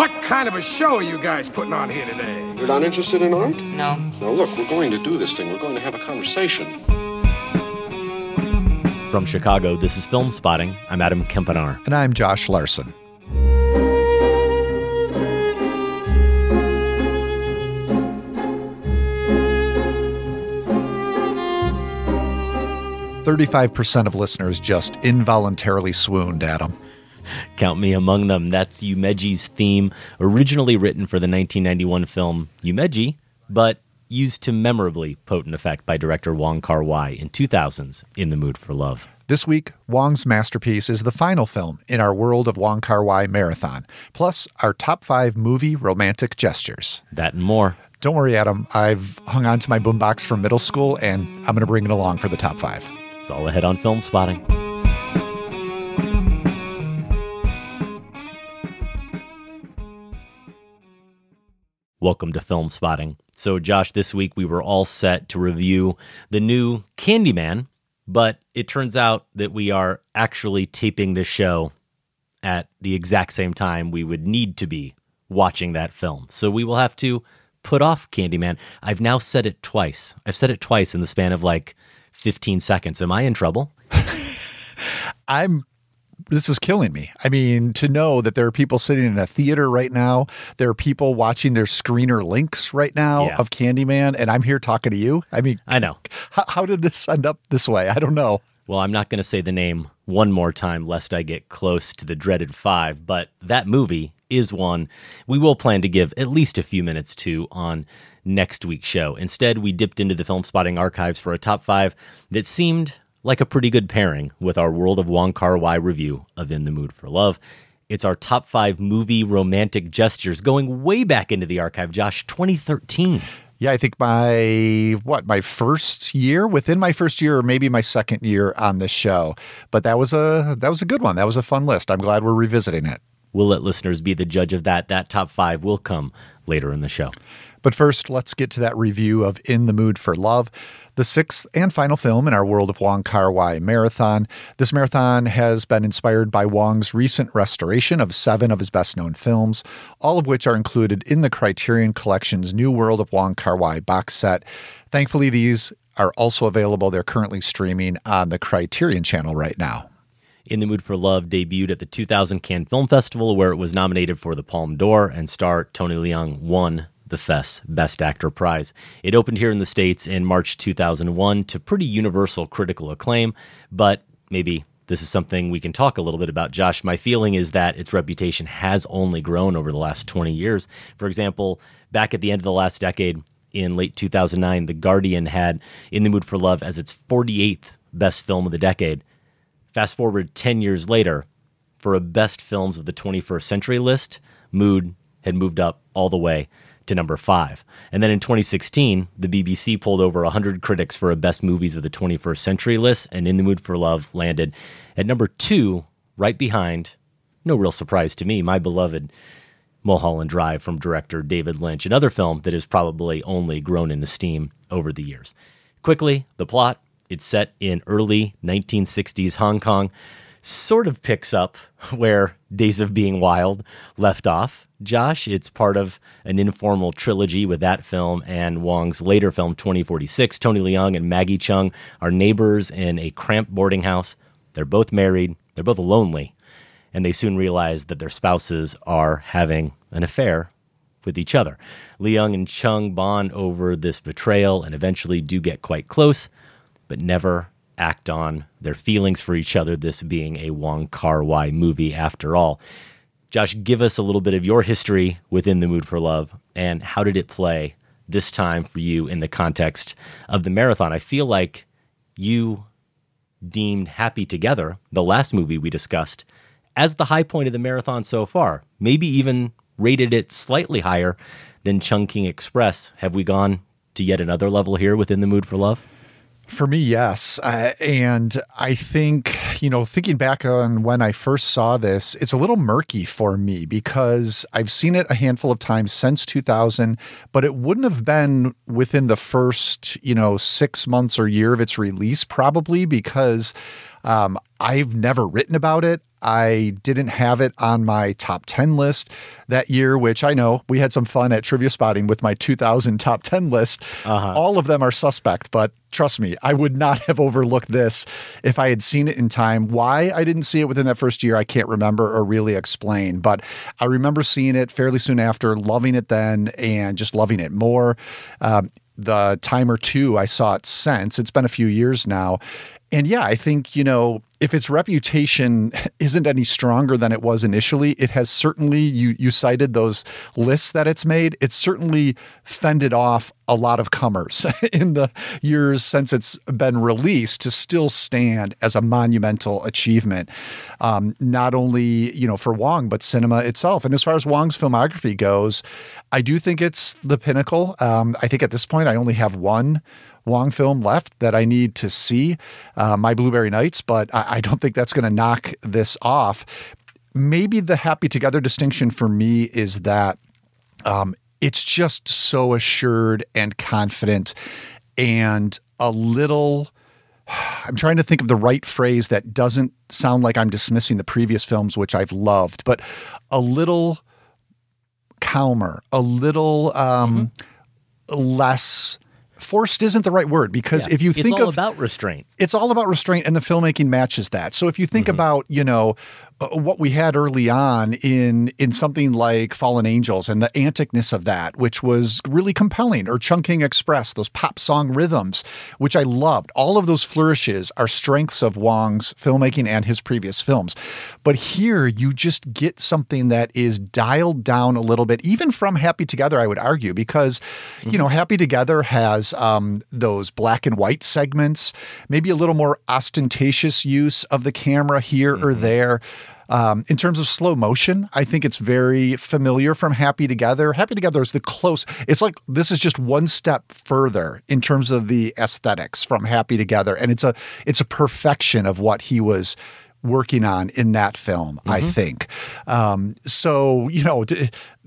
What kind of a show are you guys putting on here today? You're not interested in art? No. Now, look, we're going to do this thing. We're going to have a conversation. From Chicago, this is Filmspotting. I'm Adam Kempenaar. And I'm Josh Larsen. Thirty-five percent of listeners just involuntarily swooned, Adam. Count me among them. That's Yumeji's theme, originally written for the 1991 film Yumeji, but used to memorably potent effect by director Wong Kar Wai in 2000's In the Mood for Love. This week, Wong's masterpiece is the final film in our World of Wong Kar Wai marathon, plus our top five movie romantic gestures. That and more. Don't worry, Adam. I've hung on to my boombox from middle school, and I'm going to bring it along for the top five. It's all ahead on Filmspotting. Welcome to Filmspotting. So, Josh, this week we were all set to review the new Candyman, but it turns out that we are actually taping this show at the exact same time we would need to be watching that film. So, we will have to put off Candyman. I've now said it twice. I've said it twice in the span of like 15 seconds. Am I in trouble? I'm this is killing me. I mean, to know that there are people sitting in a theater right now, there are people watching their screener links right now Yeah. of Candyman, and I'm here talking to you. I mean, I know. how, how did this end up this way? I don't know. Well, I'm not going to say the name one more time lest I get close to the dreaded five, but that movie is one we will plan to give at least a few minutes to on next week's show. Instead, we dipped into the film spotting archives for a top five that seemed like a pretty good pairing with our World of Wong Kar Wai review of In the Mood for Love. It's our top five movie romantic gestures going way back into the archive, Josh, 2013. Yeah, I think my what my first year within my first year or maybe my second year on the show. But that was a that was a good one. That was a fun list. I'm glad we're revisiting it. We'll let listeners be the judge of that. That top five will come later in the show. But first, let's get to that review of In the Mood for Love, the sixth and final film in our World of Wong Kar Wai marathon. This marathon has been inspired by Wong's recent restoration of seven of his best known films, all of which are included in the Criterion Collection's New World of Wong Kar Wai box set. Thankfully, these are also available. They're currently streaming on the Criterion channel right now. In the Mood for Love debuted at the 2000 Cannes Film Festival, where it was nominated for the Palme d'Or, and star Tony Leung won the FES Best Actor prize. It opened here in the States in March 2001 to pretty universal critical acclaim, but maybe this is something we can talk a little bit about, Josh. My feeling is that its reputation has only grown over the last 20 years. For example, back at the end of the last decade, in late 2009, The Guardian had In the Mood for Love as its 48th best film of the decade. Fast forward 10 years later, for a best films of the 21st century list, Mood had moved up all the way to number five. And then in 2016, the BBC pulled over 100 critics for a best movies of the 21st century list, and In the Mood for Love landed at number two, right behind, no real surprise to me, my beloved Mulholland Drive from director David Lynch, another film that has probably only grown in esteem over the years. Quickly, the plot it's set in early 1960s Hong Kong, sort of picks up where Days of Being Wild left off. Josh, it's part of an informal trilogy with that film and Wong's later film 2046. Tony Leung and Maggie Cheung are neighbors in a cramped boarding house. They're both married, they're both lonely, and they soon realize that their spouses are having an affair with each other. Leung and Cheung bond over this betrayal and eventually do get quite close, but never act on their feelings for each other, this being a Wong Kar Wai movie after all. Josh, give us a little bit of your history within the Mood for Love and how did it play this time for you in the context of the marathon? I feel like you deemed Happy Together, the last movie we discussed, as the high point of the marathon so far. Maybe even rated it slightly higher than Chungking Express. Have we gone to yet another level here within the Mood for Love? For me, yes. Uh, and I think, you know, thinking back on when I first saw this, it's a little murky for me because I've seen it a handful of times since 2000, but it wouldn't have been within the first, you know, six months or year of its release, probably because Um, I've never written about it. I didn't have it on my top 10 list that year, which I know we had some fun at trivia spotting with my 2000 top 10 list. Uh-huh. All of them are suspect, but trust me, I would not have overlooked this if I had seen it in time. Why I didn't see it within that first year, I can't remember or really explain, but I remember seeing it fairly soon after, loving it then, and just loving it more. Um, the time or two I saw it since. It's been a few years now. And yeah, I think, you know, if its reputation isn't any stronger than it was initially, it has certainly you you cited those lists that it's made. It's certainly fended off a lot of comers in the years since it's been released to still stand as a monumental achievement, um, not only you know for Wong but cinema itself. And as far as Wong's filmography goes, I do think it's the pinnacle. Um, I think at this point I only have one Wong film left that I need to see, uh, My Blueberry Nights, but I, I don't think that's going to knock this off. Maybe the happy together distinction for me is that um, it's just so assured and confident and a little. I'm trying to think of the right phrase that doesn't sound like I'm dismissing the previous films, which I've loved, but a little calmer, a little um, less forced isn't the right word because Yeah. if you it's think all of about restraint. it's all about restraint and the filmmaking matches that so if you think about you know Uh, what we had early on in in something like fallen angels and the anticness of that which was really compelling or Chungking Express those pop song rhythms which i loved. All of those flourishes are strengths of wong's filmmaking and his previous films. But here you just get something that is dialed down a little bit even from happy together i would argue because you know mm-hmm. happy together has um, those black and white segments maybe a little more ostentatious use of the camera here or mm-hmm. there um, in terms of slow motion, I think it's very familiar from Happy Together. Happy Together is the close. It's like this is just one step further in terms of the aesthetics from Happy Together, and it's a it's a perfection of what he was working on in that film. I think. Um, so you know,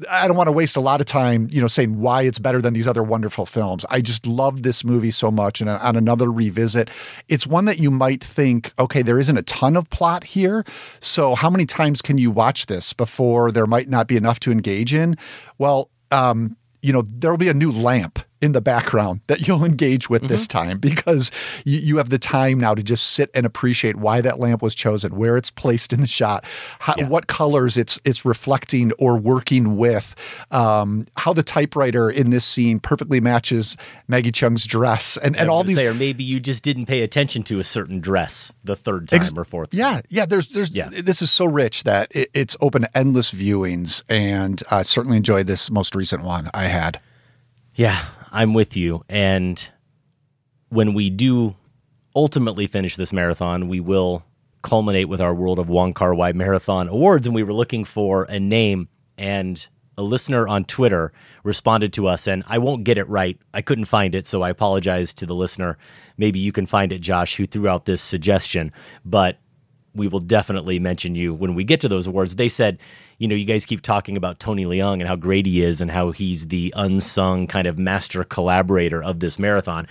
I don't want to waste a lot of time, you know, saying why it's better than these other wonderful films. I just love this movie so much, and on another revisit, it's one that you might think, okay, there isn't a ton of plot here, so how many times can you watch this before there might not be enough to engage in? Well, um, you know, there'll be a new lamp in the background that you'll engage with this time because you, you have the time now to just sit and appreciate why that lamp was chosen, where it's placed in the shot, how, what colors it's it's reflecting or working with, um, how the typewriter in this scene perfectly matches Maggie Cheung's dress, and, and all these say, or maybe you just didn't pay attention to a certain dress the third time Ex- or fourth. time. Yeah, yeah. There's, there's. Yeah. This is so rich that it, it's open to endless viewings, and I certainly enjoyed this most recent one I had. Yeah, I'm with you. And when we do ultimately finish this marathon, we will culminate with our World of Wong Kar Wai Marathon Awards. And we were looking for a name, and a listener on Twitter responded to us, and I won't get it right. I couldn't find it, so I apologize to the listener. Maybe you can find it, Josh, who threw out this suggestion. But we will definitely mention you when we get to those awards. They said, you know, you guys keep talking about Tony Leung and how great he is and how he's the unsung kind of master collaborator of this marathon.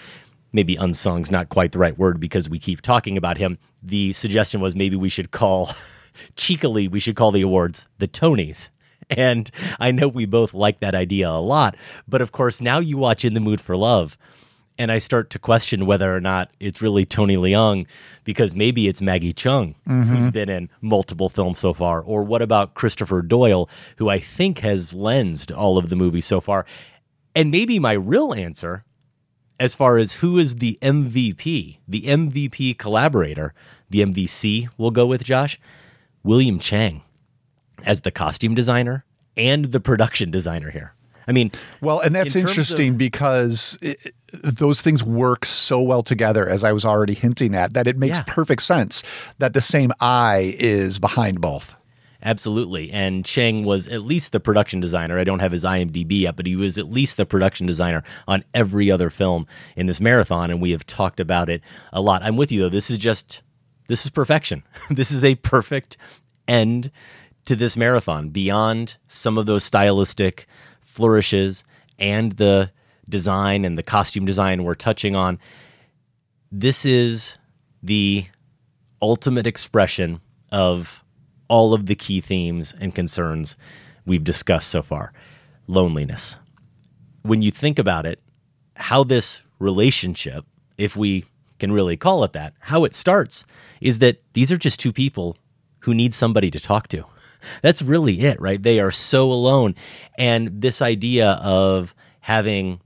Maybe unsung's not quite the right word because we keep talking about him. The suggestion was maybe we should call, cheekily, we should call the awards the Tonys. And I know we both like that idea a lot. But of course, now you watch In the Mood for Love, and I start to question whether or not it's really Tony Leung because maybe it's Maggie Cheung who's mm-hmm. been in multiple films so far. Or what about Christopher Doyle, who I think has lensed all of the movies so far? And maybe my real answer, as far as who is the MVP, the MVP collaborator, the MVC we'll go with, Josh, William Chang as the costume designer and the production designer here. I mean, Well, and that's In interesting because it, those things work so well together, as I was already hinting at, that it makes Yeah. perfect sense that the same eye is behind both. Absolutely. And Chang was at least the production designer. I don't have his IMDb yet, but he was at least the production designer on every other film in this marathon. And we have talked about it a lot. I'm with you, though. This is just, this is perfection. this is a perfect end to this marathon beyond some of those stylistic flourishes and the design and the costume design we're touching on. This is the ultimate expression of all of the key themes and concerns we've discussed so far loneliness. When you think about it, how this relationship, if we can really call it that, how it starts is that these are just two people who need somebody to talk to. That's really it, right? They are so alone. And this idea of having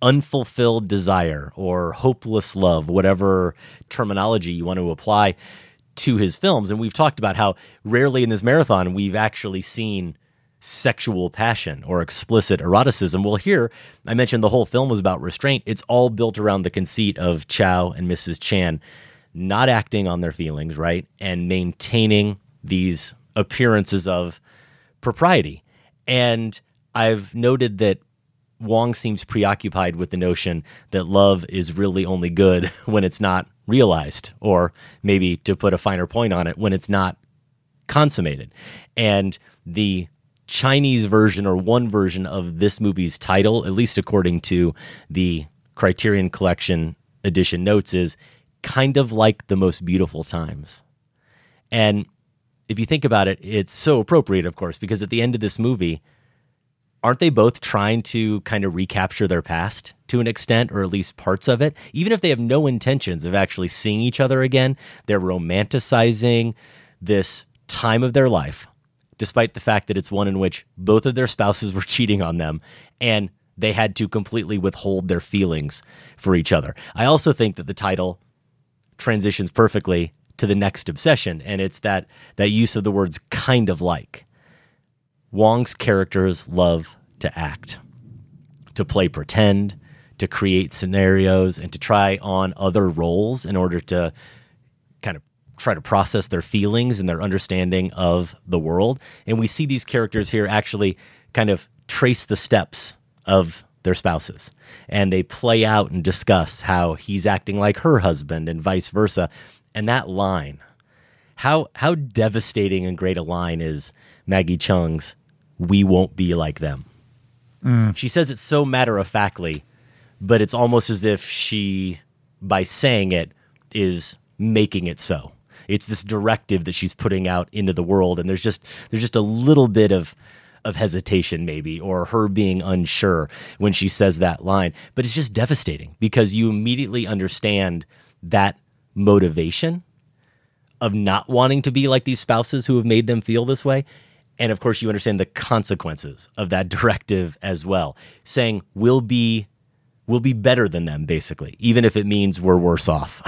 unfulfilled desire or hopeless love, whatever terminology you want to apply to his films. And we've talked about how rarely in this marathon we've actually seen sexual passion or explicit eroticism. Well, here I mentioned the whole film was about restraint. It's all built around the conceit of Chow and Mrs. Chan not acting on their feelings, right? And maintaining these appearances of propriety. And I've noted that Wong seems preoccupied with the notion that love is really only good when it's not realized, or maybe to put a finer point on it, when it's not consummated. And the Chinese version or one version of this movie's title, at least according to the Criterion Collection edition notes, is kind of like the most beautiful times. And if you think about it, it's so appropriate, of course, because at the end of this movie, aren't they both trying to kind of recapture their past to an extent, or at least parts of it? Even if they have no intentions of actually seeing each other again, they're romanticizing this time of their life, despite the fact that it's one in which both of their spouses were cheating on them and they had to completely withhold their feelings for each other. I also think that the title transitions perfectly to the next obsession, and it's that that use of the words kind of like. Wong's characters love to act, to play pretend, to create scenarios, and to try on other roles in order to kind of try to process their feelings and their understanding of the world. And we see these characters here actually kind of trace the steps of their spouses and they play out and discuss how he's acting like her husband and vice versa. And that line, how how devastating and great a line is Maggie Cheung's "We won't be like them." Mm. She says it so matter of factly, but it's almost as if she, by saying it, is making it so. It's this directive that she's putting out into the world, and there's just there's just a little bit of of hesitation, maybe, or her being unsure when she says that line. But it's just devastating because you immediately understand that motivation of not wanting to be like these spouses who have made them feel this way. And of course, you understand the consequences of that directive as well, saying we'll be we'll be better than them basically even if it means we're worse off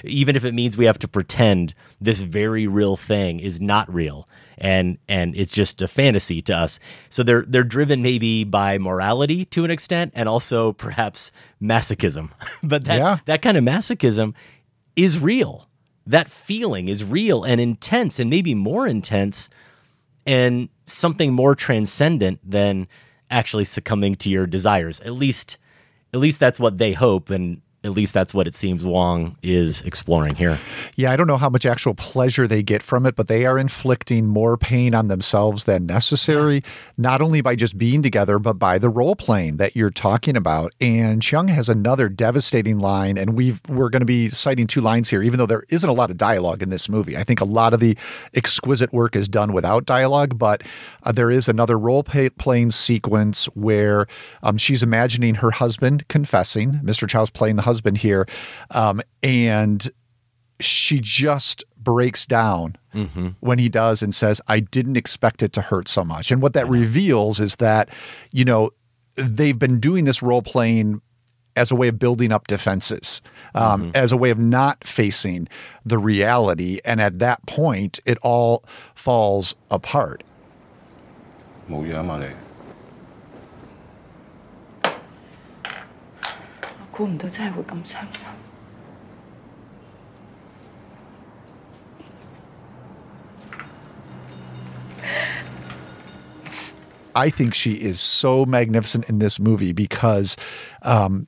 even if it means we have to pretend this very real thing is not real and and it's just a fantasy to us. So they're they're driven maybe by morality to an extent, and also perhaps masochism. but that yeah. that kind of masochism is real. That feeling is real and intense, and maybe more intense, and something more transcendent than actually succumbing to your desires. At least, at least that's what they hope, and at least that's what it seems Wong is exploring here. Yeah, I don't know how much actual pleasure they get from it, but they are inflicting more pain on themselves than necessary, yeah. not only by just being together, but by the role playing that you're talking about. And Cheung has another devastating line, and we've we're going to be citing two lines here, even though there isn't a lot of dialogue in this movie. I think a lot of the exquisite work is done without dialogue, but uh, there is another role playing sequence where um, she's imagining her husband confessing. Mr. Chow's playing the husband husband here, um, and she just breaks down mm-hmm. when he does and says, "I didn't expect it to hurt so much." And what that yeah. reveals is that, you know, they've been doing this role playing as a way of building up defenses, um, mm-hmm. as a way of not facing the reality. And at that point, it all falls apart. I think she is so magnificent in this movie because um,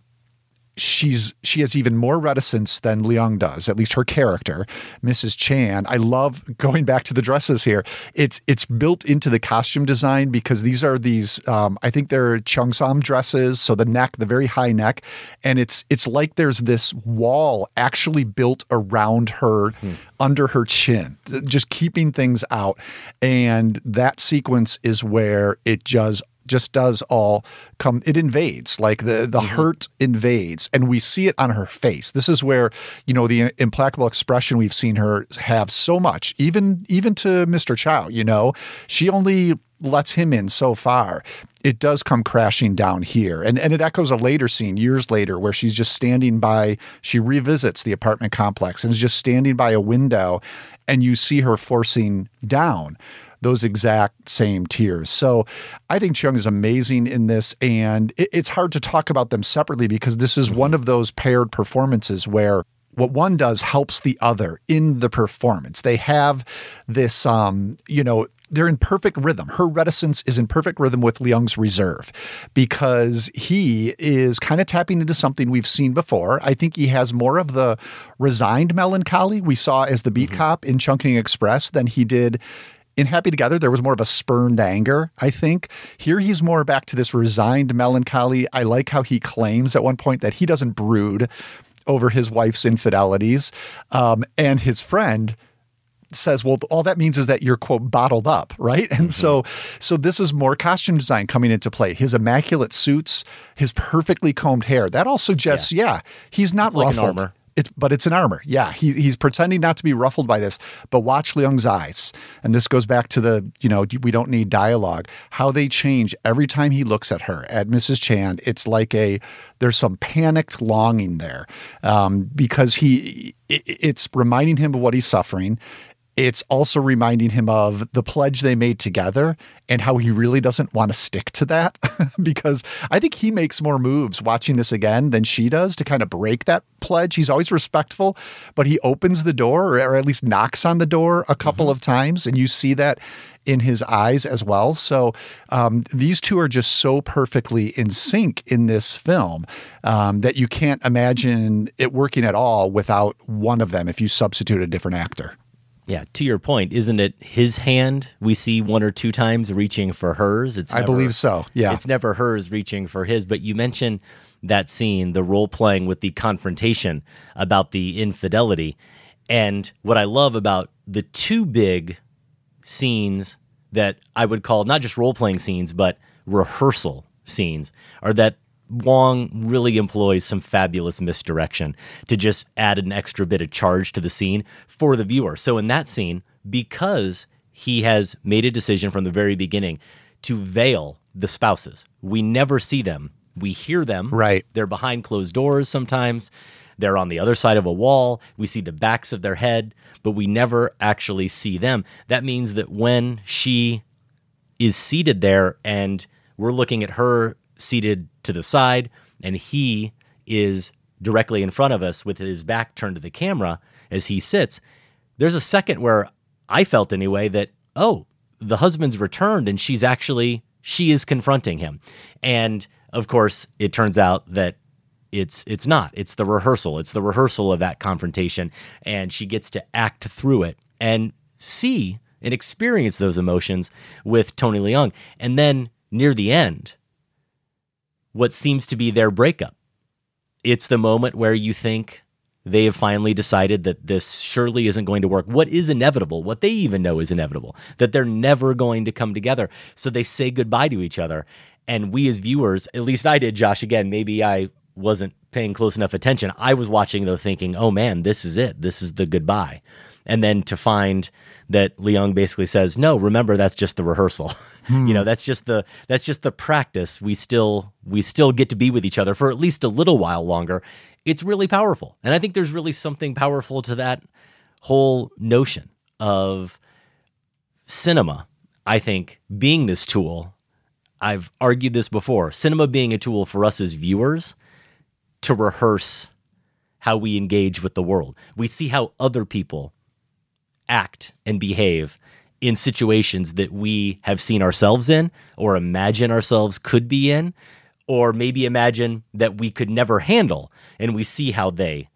she's she has even more reticence than Leung does, at least her character, Mrs. Chan. I love going back to the dresses here. It's it's built into the costume design because these are these um, I think they're cheongsam dresses, so the neck, the very high neck, and it's it's like there's this wall actually built around her hmm. under her chin, just keeping things out. And that sequence is where it just just does all come it invades like the the mm-hmm. hurt invades and we see it on her face this is where you know the implacable expression we've seen her have so much even even to Mr. Chow you know she only lets him in so far it does come crashing down here and and it echoes a later scene years later where she's just standing by she revisits the apartment complex and is just standing by a window and you see her forcing down those exact same tears. So I think Cheung is amazing in this, and it, it's hard to talk about them separately because this is one of those paired performances where what one does helps the other in the performance. They have this, um, you know, they're in perfect rhythm. Her reticence is in perfect rhythm with Leung's reserve because he is kind of tapping into something we've seen before. I think he has more of the resigned melancholy we saw as the beat mm-hmm. cop in Chungking Express than he did in Happy Together, there was more of a spurned anger, I think. Here, he's more back to this resigned melancholy. I like how he claims at one point that he doesn't brood over his wife's infidelities. Um, and his friend says, well, all that means is that you're quote bottled up, right? And mm-hmm. so, so this is more costume design coming into play. His immaculate suits, his perfectly combed hair, that all suggests, yeah, yeah he's not it's ruffled. Like it's but it's an armor. Yeah, he, he's pretending not to be ruffled by this. But watch Leung's eyes, and this goes back to the you know we don't need dialogue. How they change every time he looks at her at Mrs. Chan. It's like a there's some panicked longing there um, because he it, it's reminding him of what he's suffering it's also reminding him of the pledge they made together and how he really doesn't want to stick to that because I think he makes more moves watching this again than she does to kind of break that pledge. He's always respectful, but he opens the door or, at least knocks on the door a couple mm-hmm. of times, and you see that in his eyes as well. So um, these two are just so perfectly in sync in this film um, that you can't imagine it working at all without one of them if you substitute a different actor. Yeah, to your point, isn't it his hand we see one or two times reaching for hers? It's never, I believe so. Yeah. It's never hers reaching for his, but you mentioned that scene, the role playing with the confrontation about the infidelity. And what I love about the two big scenes that I would call not just role playing scenes, but rehearsal scenes are that Wong really employs some fabulous misdirection to just add an extra bit of charge to the scene for the viewer. So in that scene, because he has made a decision from the very beginning to veil the spouses, we never see them. We hear them. Right. They're behind closed doors sometimes. They're on the other side of a wall. We see the backs of their head, but we never actually see them. That means that when she is seated there and we're looking at her seated to the side, and he is directly in front of us with his back turned to the camera as he sits. There's a second where I felt anyway that, oh, the husband's returned and she's actually she is confronting him. And of course, it turns out that it's it's not. It's the rehearsal. It's the rehearsal of that confrontation and she gets to act through it and see and experience those emotions with Tony Leung. And then near the end, what seems to be their breakup. It's the moment where you think they have finally decided that this surely isn't going to work. What is inevitable, what they even know is inevitable, that they're never going to come together. So they say goodbye to each other. And we as viewers, at least I did, Josh, again, maybe I wasn't paying close enough attention. I was watching though thinking, oh man, this is it. This is the goodbye. And then to find that Leung basically says, "No, remember that's just the rehearsal. Hmm. you know, that's just the that's just the practice. We still we still get to be with each other for at least a little while longer." It's really powerful. And I think there's really something powerful to that whole notion of cinema, I think, being this tool. I've argued this before. Cinema being a tool for us as viewers to rehearse how we engage with the world. We see how other people act and behave in situations that we have seen ourselves in or imagine ourselves could be in or maybe imagine that we could never handle and we see how they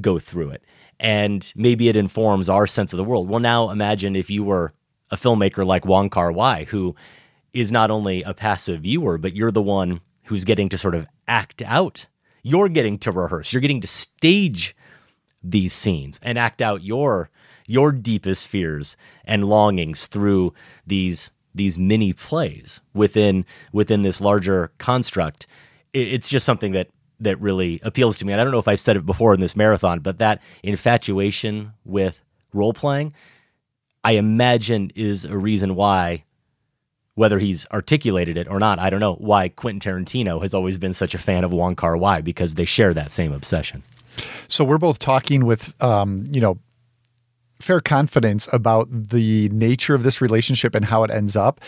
go through it. And maybe it informs our sense of the world. Well, now imagine if you were a filmmaker like Wong Kar Wai, who is not only a passive viewer, but you're the one who's getting to sort of act out. You're getting to rehearse. You're getting to stage these scenes and act out your your deepest fears and longings through these these mini plays within within this larger construct. It's just something that that really appeals to me. And I don't know if I've said it before in this marathon, but that infatuation with role playing, I imagine is a reason why whether he's articulated it or not, I don't know why Quentin Tarantino has always been such a fan of Wong Kar Wai because they share that same obsession. So we're both talking with, um, you know, fair confidence about the nature of this relationship and how it ends up.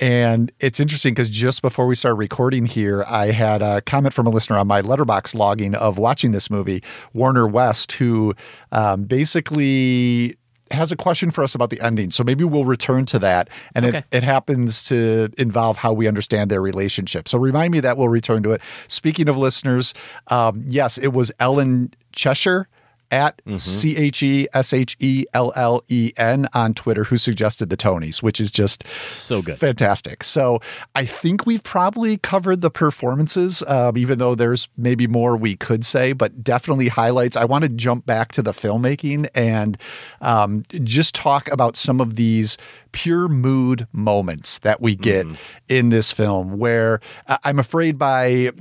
And it's interesting because just before we start recording here, I had a comment from a listener on my Letterboxd logging of watching this movie, Warner West, who um, basically has a question for us about the ending. So maybe we'll return to that. And okay. it, it happens to involve how we understand their relationship. So remind me that we'll return to it. Speaking of listeners, um, yes, it was Ellen Cheshire at C H E S H E L L E N on Twitter who suggested the Tonys, which is just so good. Fantastic. So I think we've probably covered the performances, um, even though there's maybe more we could say, but definitely highlights. I want to jump back to the filmmaking and um, just talk about some of these pure mood moments that we get mm. in this film where I'm afraid by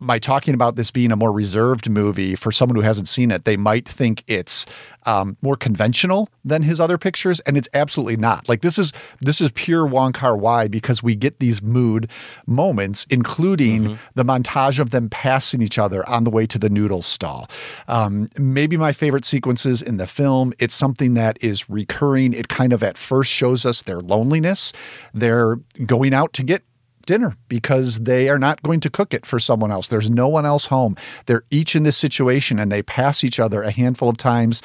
my talking about this being a more reserved movie for someone who hasn't seen it, they might think it's um, more conventional than his other pictures, and it's absolutely not. Like this is this is pure Wong Kar Wai because we get these mood moments, including mm-hmm. the montage of them passing each other on the way to the noodle stall. Um, maybe my favorite sequences in the film. It's something that is recurring. It kind of at first shows us their loneliness. They're going out to get dinner because they are not going to cook it for someone else. There's no one else home. They're each in this situation and they pass each other a handful of times.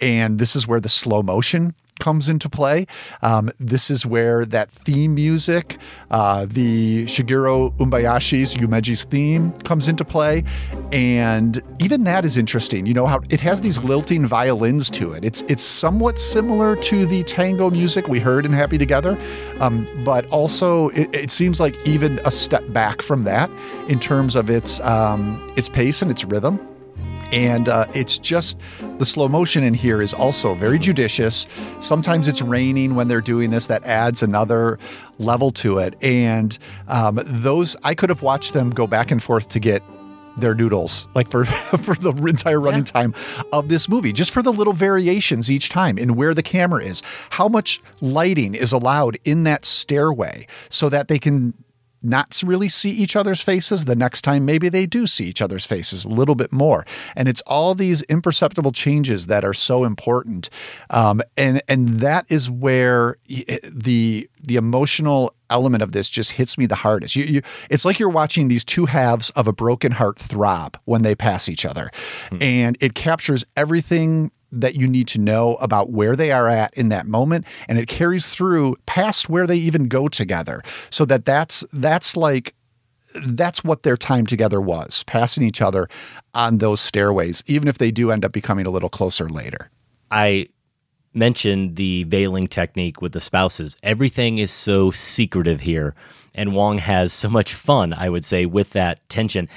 And this is where the slow motion comes into play. Um, this is where that theme music, uh, the Shigeru Umebayashi's Yumeji's theme comes into play. And even that is interesting. You know how it has these lilting violins to it. It's it's somewhat similar to the tango music we heard in Happy Together, um, but also it, it, seems like even a step back from that in terms of its um, its pace and its rhythm. And uh, it's just the slow motion in here is also very judicious. Sometimes it's raining when they're doing this, that adds another level to it. And um, those, I could have watched them go back and forth to get their noodles like for for the entire running yeah. time of this movie just for the little variations each time in where the camera is how much lighting is allowed in that stairway so that they can not really see each other's faces. The next time, maybe they do see each other's faces a little bit more. And it's all these imperceptible changes that are so important. Um, and and that is where the the emotional element of this just hits me the hardest. You, you, it's like you're watching these two halves of a broken heart throb when they pass each other, hmm. and it captures everything that you need to know about where they are at in that moment and it carries through past where they even go together. So that that's that's like that's what their time together was passing each other on those stairways even if they do end up becoming a little closer later. I mentioned the veiling technique with the spouses. Everything is so secretive here and wong has so much fun i would say with that tension.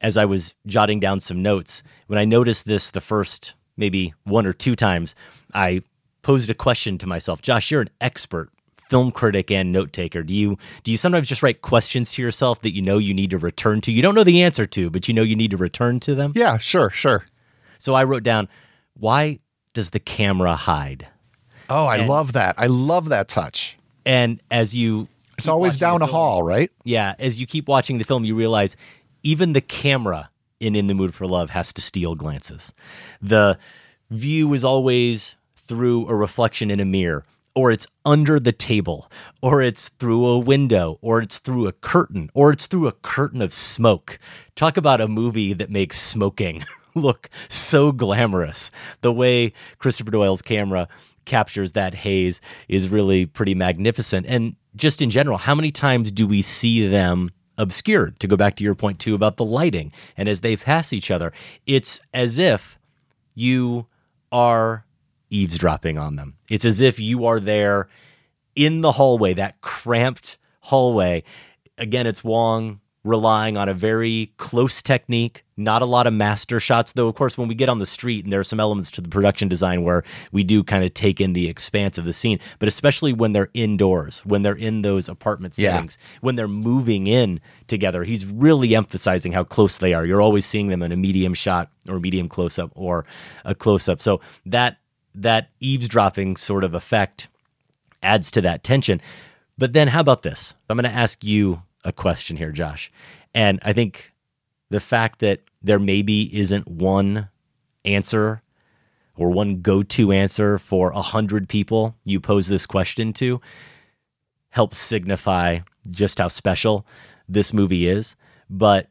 As i was jotting down some notes when i noticed this the first maybe one or two times, I posed a question to myself. Josh, you're an expert film critic and note taker. Do you do you sometimes just write questions to yourself that you know you need to return to? You don't know the answer to, but you know you need to return to them? Yeah, sure, sure. So I wrote down, why does the camera hide? Oh, I and, love that. I love that touch. And as you It's always down a hall, right? Yeah, as you keep watching the film you realize even the camera in In the Mood for Love has to steal glances. The view is always through a reflection in a mirror, or it's under the table, or it's through a window, or it's through a curtain, or it's through a curtain of smoke. Talk about a movie that makes smoking look so glamorous. The way Christopher Doyle's camera captures that haze is really pretty magnificent. And just in general, how many times do we see them obscured to go back to your point too about the lighting and as they pass each other it's as if you are eavesdropping on them. It's as if you are there in the hallway that cramped hallway. Again it's wong relying on a very close technique, not a lot of master shots. Though, of course, when we get on the street, and there are some elements to the production design where we do kind of take in the expanse of the scene, but especially when they're indoors, when they're in those apartment Yeah. settings, when they're moving in together, he's really emphasizing how close they are. You're always seeing them in a medium shot or medium close up or a close up. So that that eavesdropping sort of effect adds to that tension. But then how about this? I'm going to ask you a question here, Josh. And I think the fact that there maybe isn't one answer or one go-to answer for a hundred people you pose this question to helps signify just how special this movie is. But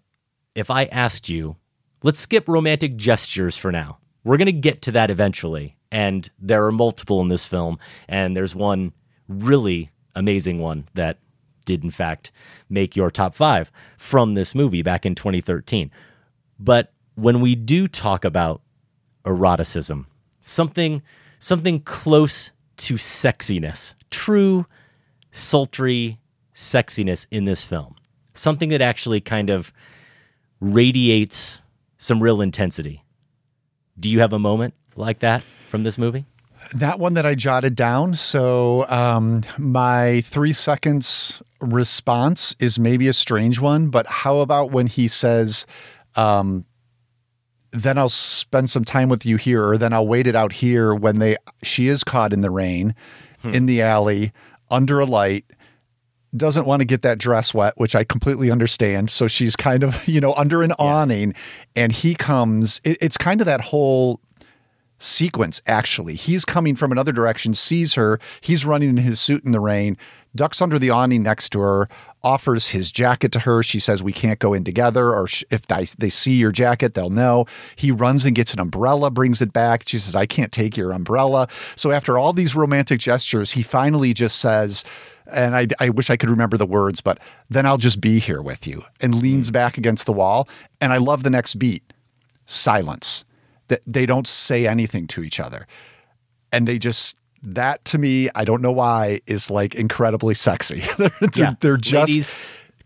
if I asked you, let's skip romantic gestures for now. We're going to get to that eventually. And there are multiple in this film. And there's one really amazing one that did, in fact, make your top five from this movie back in 2013. But when we do talk about eroticism, something something close to sexiness, true sultry sexiness in this film. Something that actually kind of radiates some real intensity. Do you have a moment like that from this movie? That one that I jotted down. So um, my three seconds response is maybe a strange one, but how about when he says, um, "Then I'll spend some time with you here," or "Then I'll wait it out here." When they she is caught in the rain, in the alley, under a light. Doesn't want to get that dress wet, which I completely understand. So she's kind of, you know, under an awning, and he comes. It, it's kind of that whole sequence actually he's coming from another direction sees her he's running in his suit in the rain ducks under the awning next to her offers his jacket to her. She says we can't go in together or if they, they see your jacket they'll know. He runs and gets an umbrella brings it back. She says i can't take your umbrella. So after all these romantic gestures he finally just says and I, I wish I could remember the words, but then I'll just be here with you and hmm. leans back against the wall. And I love the next beat silence. That they don't say anything to each other. And they just that to me i don't know why is like incredibly sexy they're, Yeah. they're just Ladies-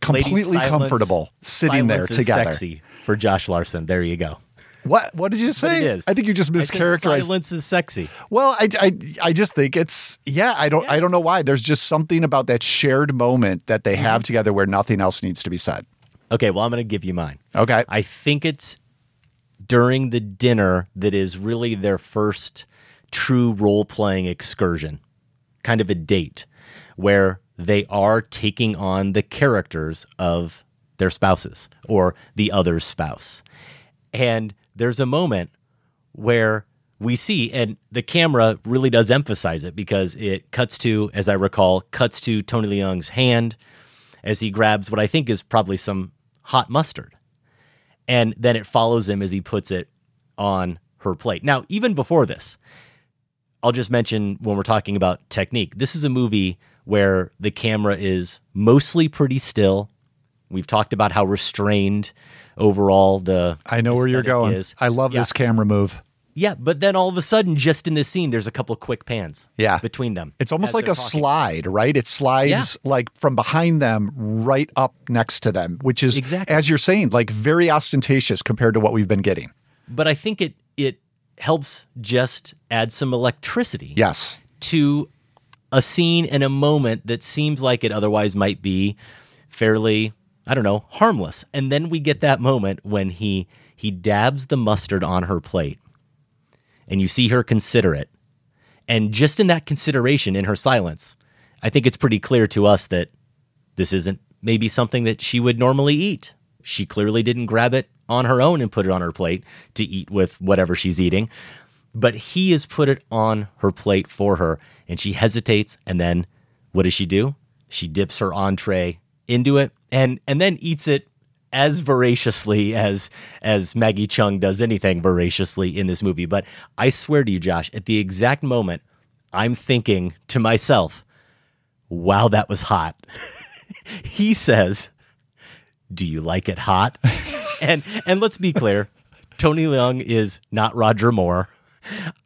completely Ladies, silence- comfortable sitting there silence together Sexy for Josh Larsen. There you go. what what did you say But it is. i think you just mischaracterized silence is sexy. well I, I i just think it's yeah i don't i don't know why there's just something about that shared moment that they Mm-hmm. have together where nothing else needs to be said Okay, well, I'm going to give you mine. okay I think it's during the dinner that is really their first true role playing excursion, kind of a date where they are taking on the characters of their spouses or the other's spouse. And there's a moment where we see, and the camera really does emphasize it because it cuts to, as I recall, cuts to Tony Leung's hand as he grabs what I think is probably some hot mustard. And then it follows him as he puts it on her plate. Now, even before this, I'll just mention when we're talking about technique, this is a movie where the camera is mostly pretty still. We've talked about how restrained overall the i know where you're going is. i love Yeah. this camera move Yeah, but then all of a sudden, just in this scene, there's a couple quick pans. Yeah. between them. It's almost like a talking. slide, right? It slides like from behind them right up next to them, which is, Exactly. as you're saying, like very ostentatious compared to what we've been getting. But I think it it helps just add some electricity. Yes. to a scene and a moment that seems like it otherwise might be fairly I don't know, harmless. And then we get that moment when he he dabs the mustard on her plate. And you see her consider it. And just in that consideration in her silence, I think it's pretty clear to us that this isn't maybe something that she would normally eat. She clearly didn't grab it on her own and put it on her plate to eat with whatever she's eating. But he has put it on her plate for her and she hesitates and then what does she do? She dips her entree into it and and then eats it as voraciously as as Maggie Cheung does anything voraciously in this movie. But I swear to you Josh at the exact moment I'm thinking to myself wow that was hot. He says do you like it hot? and and let's be clear, Tony Leung is not Roger Moore.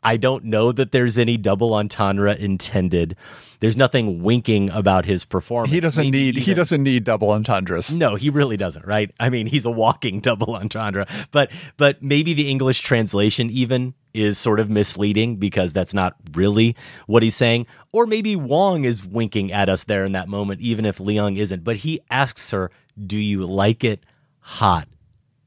I don't know that there's any double entendre intended. There's nothing winking about his performance. He doesn't Maybe need he doesn't need double entendres. no, he really doesn't, right? I mean, he's a walking double entendre. But but maybe the English translation even is sort of misleading because that's not really what he's saying. Or maybe Wong is winking at us there in that moment, even if Leung isn't. But he asks her, Do you like it hot?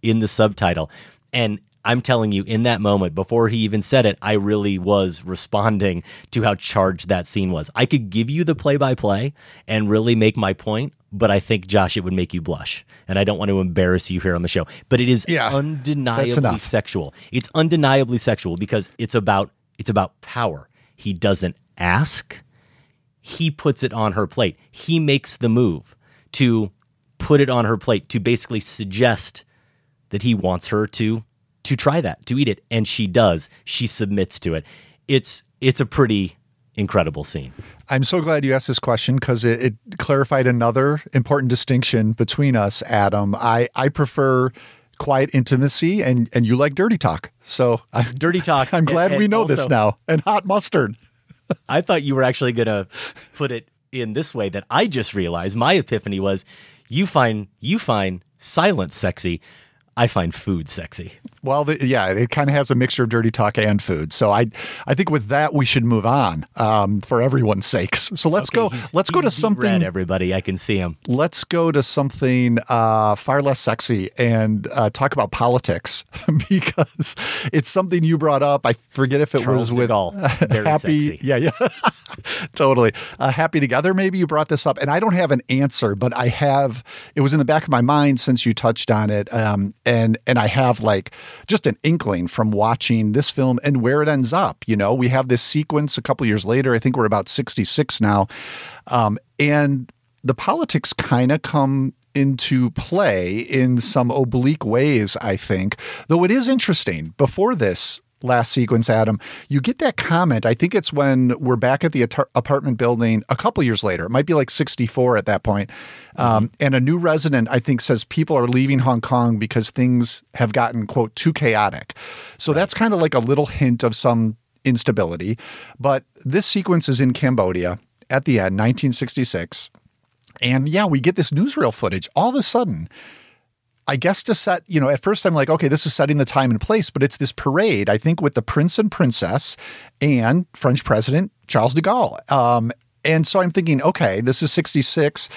In the subtitle. And I'm telling you, in that moment, before he even said it, I really was responding to how charged that scene was. I could give you the play by play and really make my point, but I think, Josh, it would make you blush. And I don't want to embarrass you here on the show. But it is Yeah, undeniably sexual. It's undeniably sexual because it's about it's about power. He doesn't ask, he puts it on her plate. He makes the move to put it on her plate to basically suggest that he wants her to to try that, to eat it, and she does. She submits to it. It's it's a pretty incredible scene. I'm so glad you asked this question because it, it clarified another important distinction between us, Adam. I, I prefer quiet intimacy and, and you like dirty talk. So I, Dirty talk. I'm glad and- we know this now. And hot mustard. I thought you were actually going to put it in this way that I just realized. My epiphany was you find you find silence sexy. I find food sexy. Well, the, yeah, it kind of has a mixture of dirty talk and food. So I, I think with that we should move on um, for everyone's sakes. So let's go. He's- Let's go to something. red, everybody. I can see him. let's go to something uh, far less sexy and uh, talk about politics because it's something you brought up. I forget if it Charles was with all happy. sexy. Yeah, yeah, totally. Uh, happy together. Maybe you brought this up, and I don't have an answer, but I have. It was in the back of my mind since you touched on it, um, and and I have like just an inkling from watching this film and where it ends up. You know, we have this sequence a couple years later. I think we're about sixty six now, um, and the politics kind of come into play in some oblique ways, I think. Though it is interesting. Before this last sequence, Adam, you get that comment. I think it's when we're back at the atar- apartment building a couple years later. It might be like 64 at that point. Um, and a new resident, I think, says people are leaving Hong Kong because things have gotten, quote, too chaotic. So that's kind of like a little hint of some instability. But this sequence is in Cambodia at the end, 1966. And yeah, we get this newsreel footage all of a sudden. I guess to set, you know, at first I'm like, okay, this is setting the time and place, but it's this parade, I think, with the prince and princess and French President Charles de Gaulle. Um, and so I'm thinking, okay, this is 66.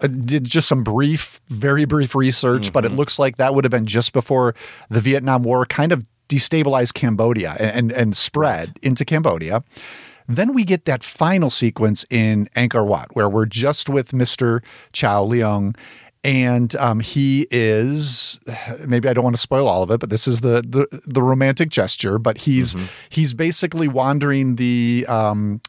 Uh, did just some brief, very brief research, but it looks like that would have been just before the Vietnam War kind of destabilized Cambodia and, and, and spread into Cambodia. Then we get that final sequence in Angkor Wat, where we're just with Mr. Chow Leung, and um, he is maybe I don't want to spoil all of it, but this is the the, the romantic gesture. But he's he's basically wandering the um,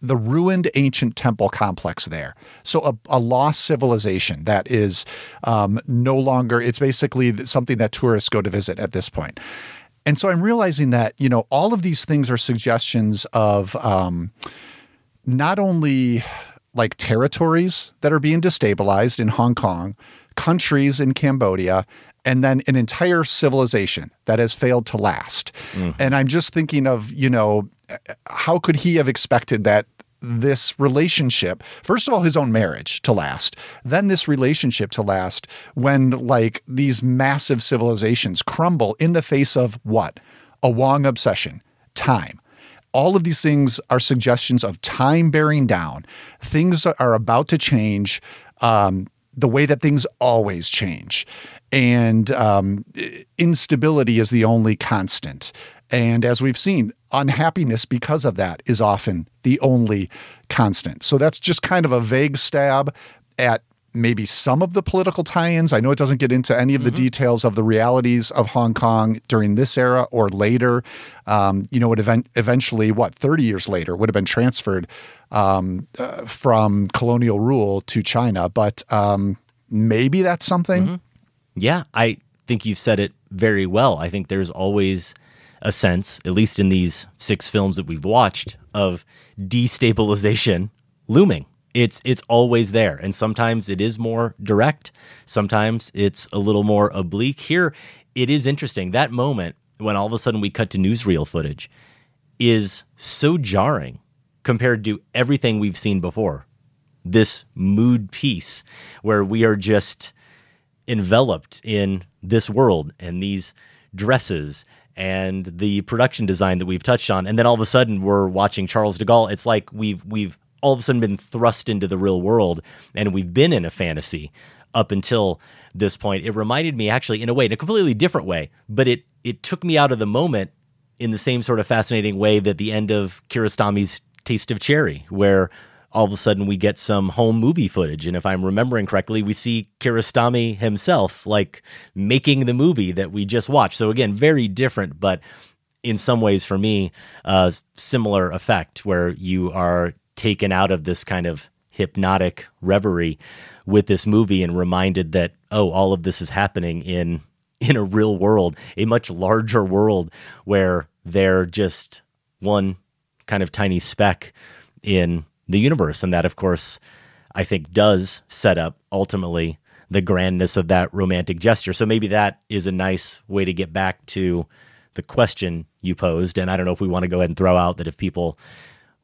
the ruined ancient temple complex there. So a, a lost civilization that is um, no longer. It's basically something that tourists go to visit at this point. And so I'm realizing that you know all of these things are suggestions of um, not only like territories that are being destabilized in Hong Kong, countries in Cambodia, and then an entire civilization that has failed to last. Mm. And I'm just thinking of, you know, how could he have expected that this relationship, first of all, his own marriage to last, then this relationship to last when like these massive civilizations crumble in the face of what? A Wong obsession, time all of these things are suggestions of time bearing down. Things are about to change um, the way that things always change. And um, instability is the only constant. And as we've seen, unhappiness because of that is often the only constant. So that's just kind of a vague stab at maybe some of the political tie-ins. I know it doesn't get into any of the details of the realities of Hong Kong during this era or later. Um, you know, it event- eventually, what, 30 years later, would have been transferred um, uh, from colonial rule to China. But um, maybe that's something. Yeah, I think you've said it very well. I think there's always a sense, at least in these six films that we've watched, of destabilization looming It's it's always there, and sometimes it is more direct. Sometimes it's a little more oblique. Here, it is interesting that moment when all of a sudden we cut to newsreel footage is so jarring compared to everything we've seen before. This mood piece where we are just enveloped in this world and these dresses and the production design that we've touched on and then all of a sudden we're watching Charles de Gaulle it's like we've we've all of a sudden been thrust into the real world and we've been in a fantasy up until this point it reminded me actually in a way in a completely different way but it it took me out of the moment in the same sort of fascinating way that the end of Kiarostami's Taste of Cherry where all of a sudden we get some home movie footage. And if I'm remembering correctly, we see Kiarostami himself like making the movie that we just watched. So again, very different, but in some ways for me, a similar effect where you are taken out of this kind of hypnotic reverie with this movie and reminded that, oh, all of this is happening in in a real world, a much larger world where they're just one kind of tiny speck in the universe. And that, of course, I think does set up ultimately the grandness of that romantic gesture. So maybe that is a nice way to get back to the question you posed. And I don't know if we want to go ahead and throw out that if people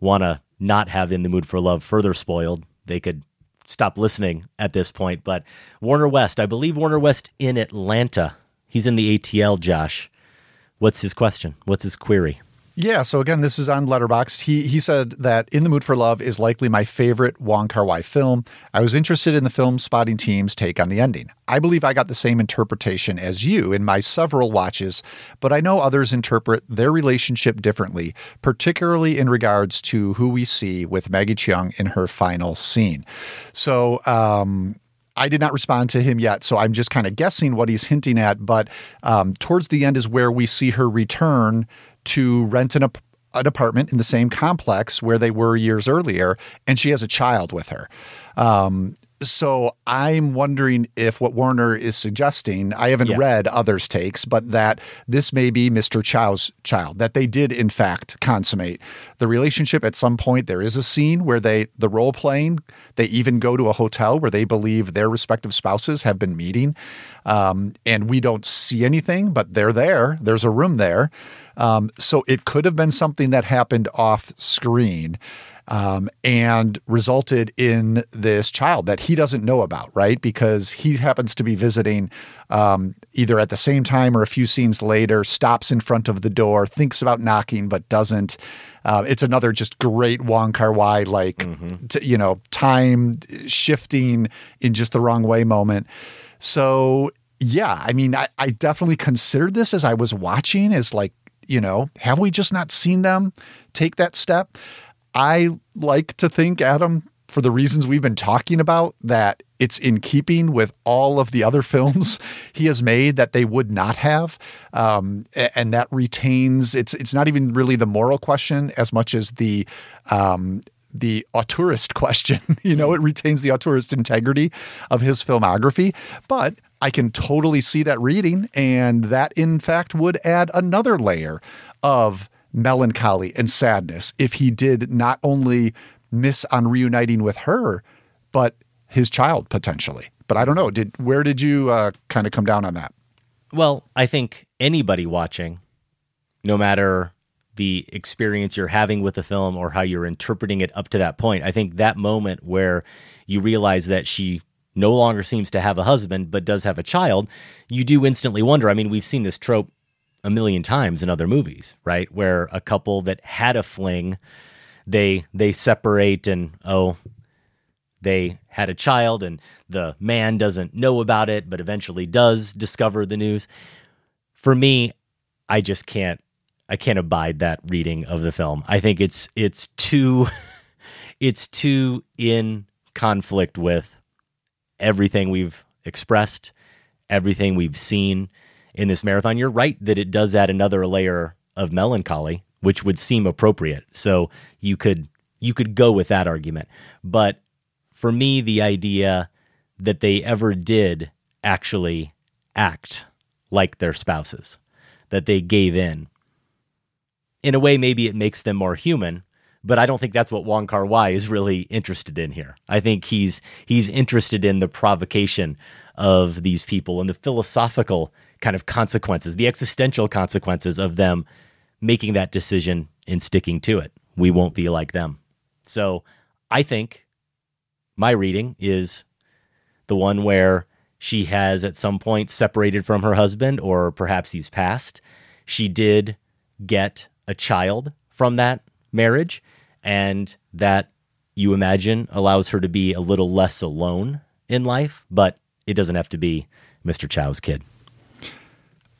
want to not have In the Mood for Love further spoiled, they could stop listening at this point. But Warner West, I believe Warner West in Atlanta. He's in the ATL, Josh. What's his question? What's his query? Yeah, so again, this is on Letterboxd. He he said that In the Mood for Love is likely my favorite Wong Kar Wai film. I was interested in the Filmspotting team's take on the ending. I believe I got the same interpretation as you in my several watches, but I know others interpret their relationship differently, particularly in regards to who we see with Maggie Cheung in her final scene. So, um, I did not respond to him yet, so I'm just kind of guessing what he's hinting at. But um, towards the end is where we see her return to rent an, an apartment in the same complex where they were years earlier, and she has a child with her. Um, so I'm wondering if what Warner is suggesting, I haven't yeah. read others' takes, but that this may be Mr. Chow's child, that they did in fact consummate the relationship at some point. There is a scene where they, the role playing, they even go to a hotel where they believe their respective spouses have been meeting. Um, and we don't see anything, but they're there. There's a room there. Um, so it could have been something that happened off screen um, and resulted in this child that he doesn't know about, right? Because he happens to be visiting um, either at the same time or a few scenes later, stops in front of the door, thinks about knocking, but doesn't. Uh, it's another just great Wong Kar Wai, like, mm-hmm. t- you know, time shifting in just the wrong way moment. So, yeah, I mean, I, I definitely considered this as I was watching as like, you know, have we just not seen them take that step? I like to think, Adam, for the reasons we've been talking about, that it's in keeping with all of the other films he has made that they would not have, um, and that retains. It's it's not even really the moral question as much as the um, the auteurist question. you know, it retains the auteurist integrity of his filmography, but I can totally see that reading, and that in fact would add another layer of melancholy and sadness if he did not only miss on reuniting with her, but his child potentially. But I don't know. Did where did you uh, kind of come down on that? Well, I think anybody watching, no matter the experience you're having with the film or how you're interpreting it up to that point, I think that moment where you realize that she no longer seems to have a husband but does have a child, you do instantly wonder. I mean, we've seen this trope a million times in other movies, right? Where a couple that had a fling, they they separate and oh, they had a child and the man doesn't know about it but eventually does discover the news. For me, I just can't I can't abide that reading of the film. I think it's it's too it's too in conflict with everything we've expressed, everything we've seen in this marathon. You're right that it does add another layer of melancholy, which would seem appropriate. So you could you could go with that argument. But for me, the idea that they ever did actually act like their spouses, that they gave in. In a way, maybe it makes them more human, but I don't think that's what Wong Kar Wai is really interested in here. I think he's he's interested in the provocation of these people and the philosophical kind of consequences, the existential consequences of them making that decision and sticking to it. We won't be like them. So I think my reading is the one where she has at some point separated from her husband, or perhaps he's passed. She did get a child from that marriage, and that you imagine allows her to be a little less alone in life, but it doesn't have to be Mr. Chow's kid.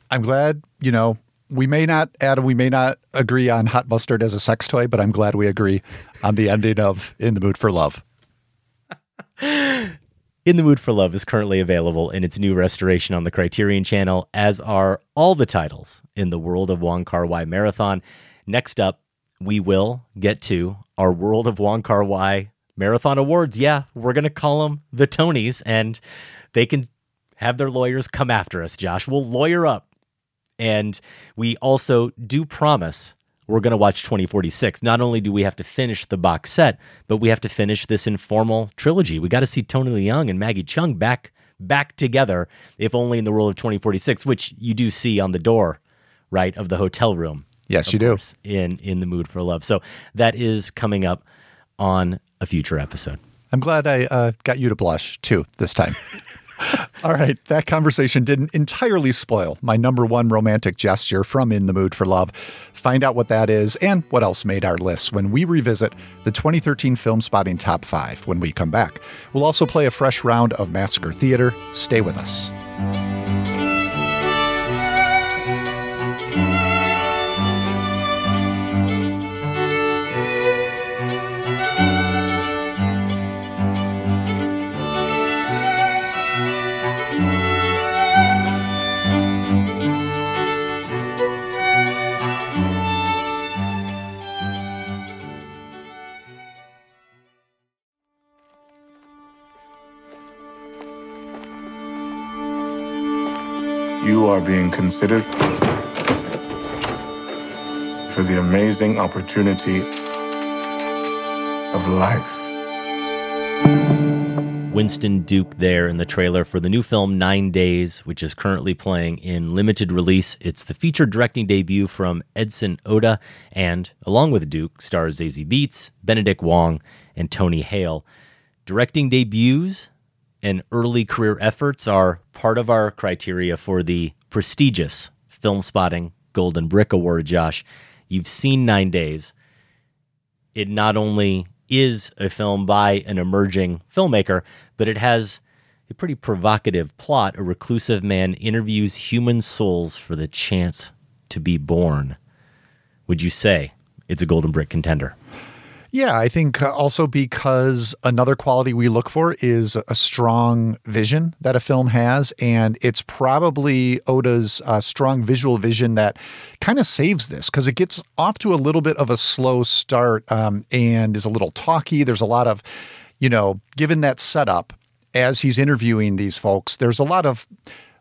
I'm glad, you know, we may not, Adam, we may not agree on hot mustard as a sex toy, but I'm glad we agree on the ending of In the Mood for Love. In the Mood for Love is currently available in its new restoration on the Criterion channel, as are all the titles in the World of Wong Kar Wai Marathon. Next up, we will get to our World of Wong Kar Wai Marathon Awards. Yeah, we're going to call them the Tonys, and they can have their lawyers come after us, Josh. We'll lawyer up. And we also do promise we're going to watch 2046. Not only do we have to finish the box set, but we have to finish this informal trilogy. We got to see Tony Leung and Maggie Cheung back back together, if only in the world of 2046, which you do see on the door, right, of the hotel room. Yes, you do. In in the mood for love. So that is coming up on a future episode. I'm glad I uh, got you to blush too this time. All right, that conversation didn't entirely spoil my number one romantic gesture from In the Mood for Love. Find out what that is and what else made our list when we revisit the 2013 Filmspotting Top 5 when we come back. We'll also play a fresh round of Massacre Theater. Stay with us. Are being considered for the amazing opportunity of life. Winston Duke there in the trailer for the new film Nine Days, which is currently playing in limited release. It's the feature directing debut from Edson Oda, and along with Duke stars Zazie Beetz, Benedict Wong, and Tony Hale. Directing debuts and early career efforts are part of our criteria for the prestigious Filmspotting Golden Brick Award, Josh. You've seen Nine Days. It not only is a film by an emerging filmmaker, but it has a pretty provocative plot. A reclusive man interviews human souls for the chance to be born. Would you say it's a Golden Brick contender? Yeah, I think uh, also because another quality we look for is a strong vision that a film has. And it's probably Oda's uh, strong visual vision that kind of saves this because it gets off to a little bit of a slow start um, and is a little talky. There's a lot of, you know, given that setup as he's interviewing these folks, there's a lot of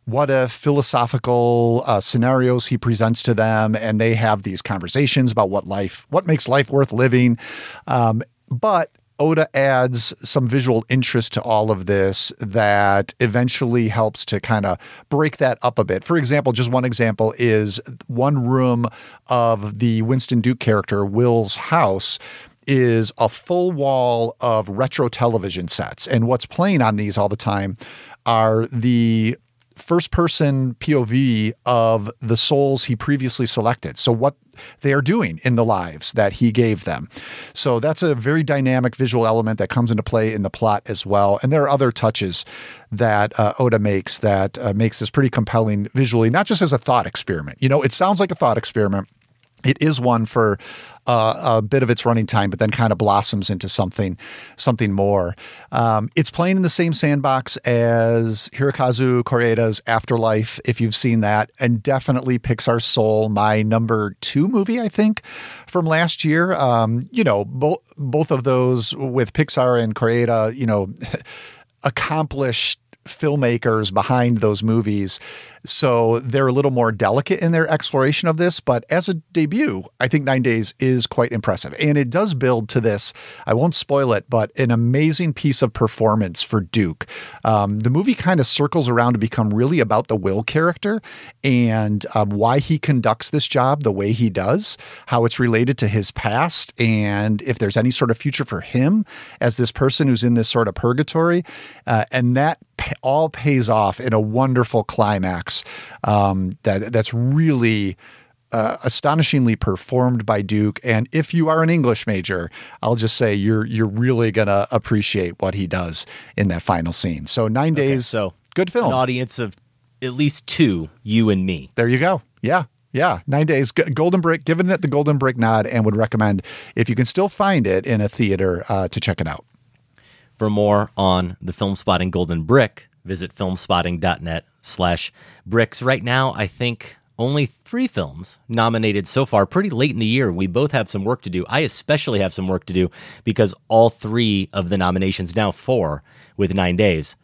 what if philosophical uh, scenarios he presents to them, and they have these conversations about what life, what makes life worth living. Um, but Oda adds some visual interest to all of this that eventually helps to kind of break that up a bit. For example, just one example is one room of the Winston Duke character, Will's house is a full wall of retro television sets. And what's playing on these all the time are the first person POV of the souls he previously selected. So, what they are doing in the lives that he gave them. So, that's a very dynamic visual element that comes into play in the plot as well. And there are other touches that uh, Oda makes that uh, makes this pretty compelling visually, not just as a thought experiment. You know, it sounds like a thought experiment it is one for uh, a bit of its running time, but then kind of blossoms into something something more. Um, it's playing in the same sandbox as Hirokazu Koreeda's Afterlife, if you've seen that, and definitely Pixar's Soul, my number two movie, I think, from last year. Um, you know, both both of those with Pixar and Koreeda, you know, accomplished filmmakers behind those movies. So they're a little more delicate in their exploration of this. But as a debut, I think Nine Days is quite impressive. And it does build to this, I won't spoil it, but an amazing piece of performance for Duke. Um, the movie kind of circles around to become really about the Will character and um, why he conducts this job the way he does, how it's related to his past, and if there's any sort of future for him as this person who's in this sort of purgatory. Uh, and that all pays off in a wonderful climax um, that that's really uh, astonishingly performed by Duke. And if you are an English major, I'll just say you're you're really gonna appreciate what he does in that final scene. So nine Okay, days, so good film. An audience of at least two, you and me. there you go. Yeah. Yeah, nine days. G- Golden Brick, giving it the Golden Brick nod, and would recommend if you can still find it in a theater uh, to check it out. For more on the Filmspotting Golden Brick, visit filmspotting.net slash bricks. Right now, I think only three films nominated so far, pretty late in the year. We both have some work to do. I especially have some work to do because all three of the nominations, now four with nine days,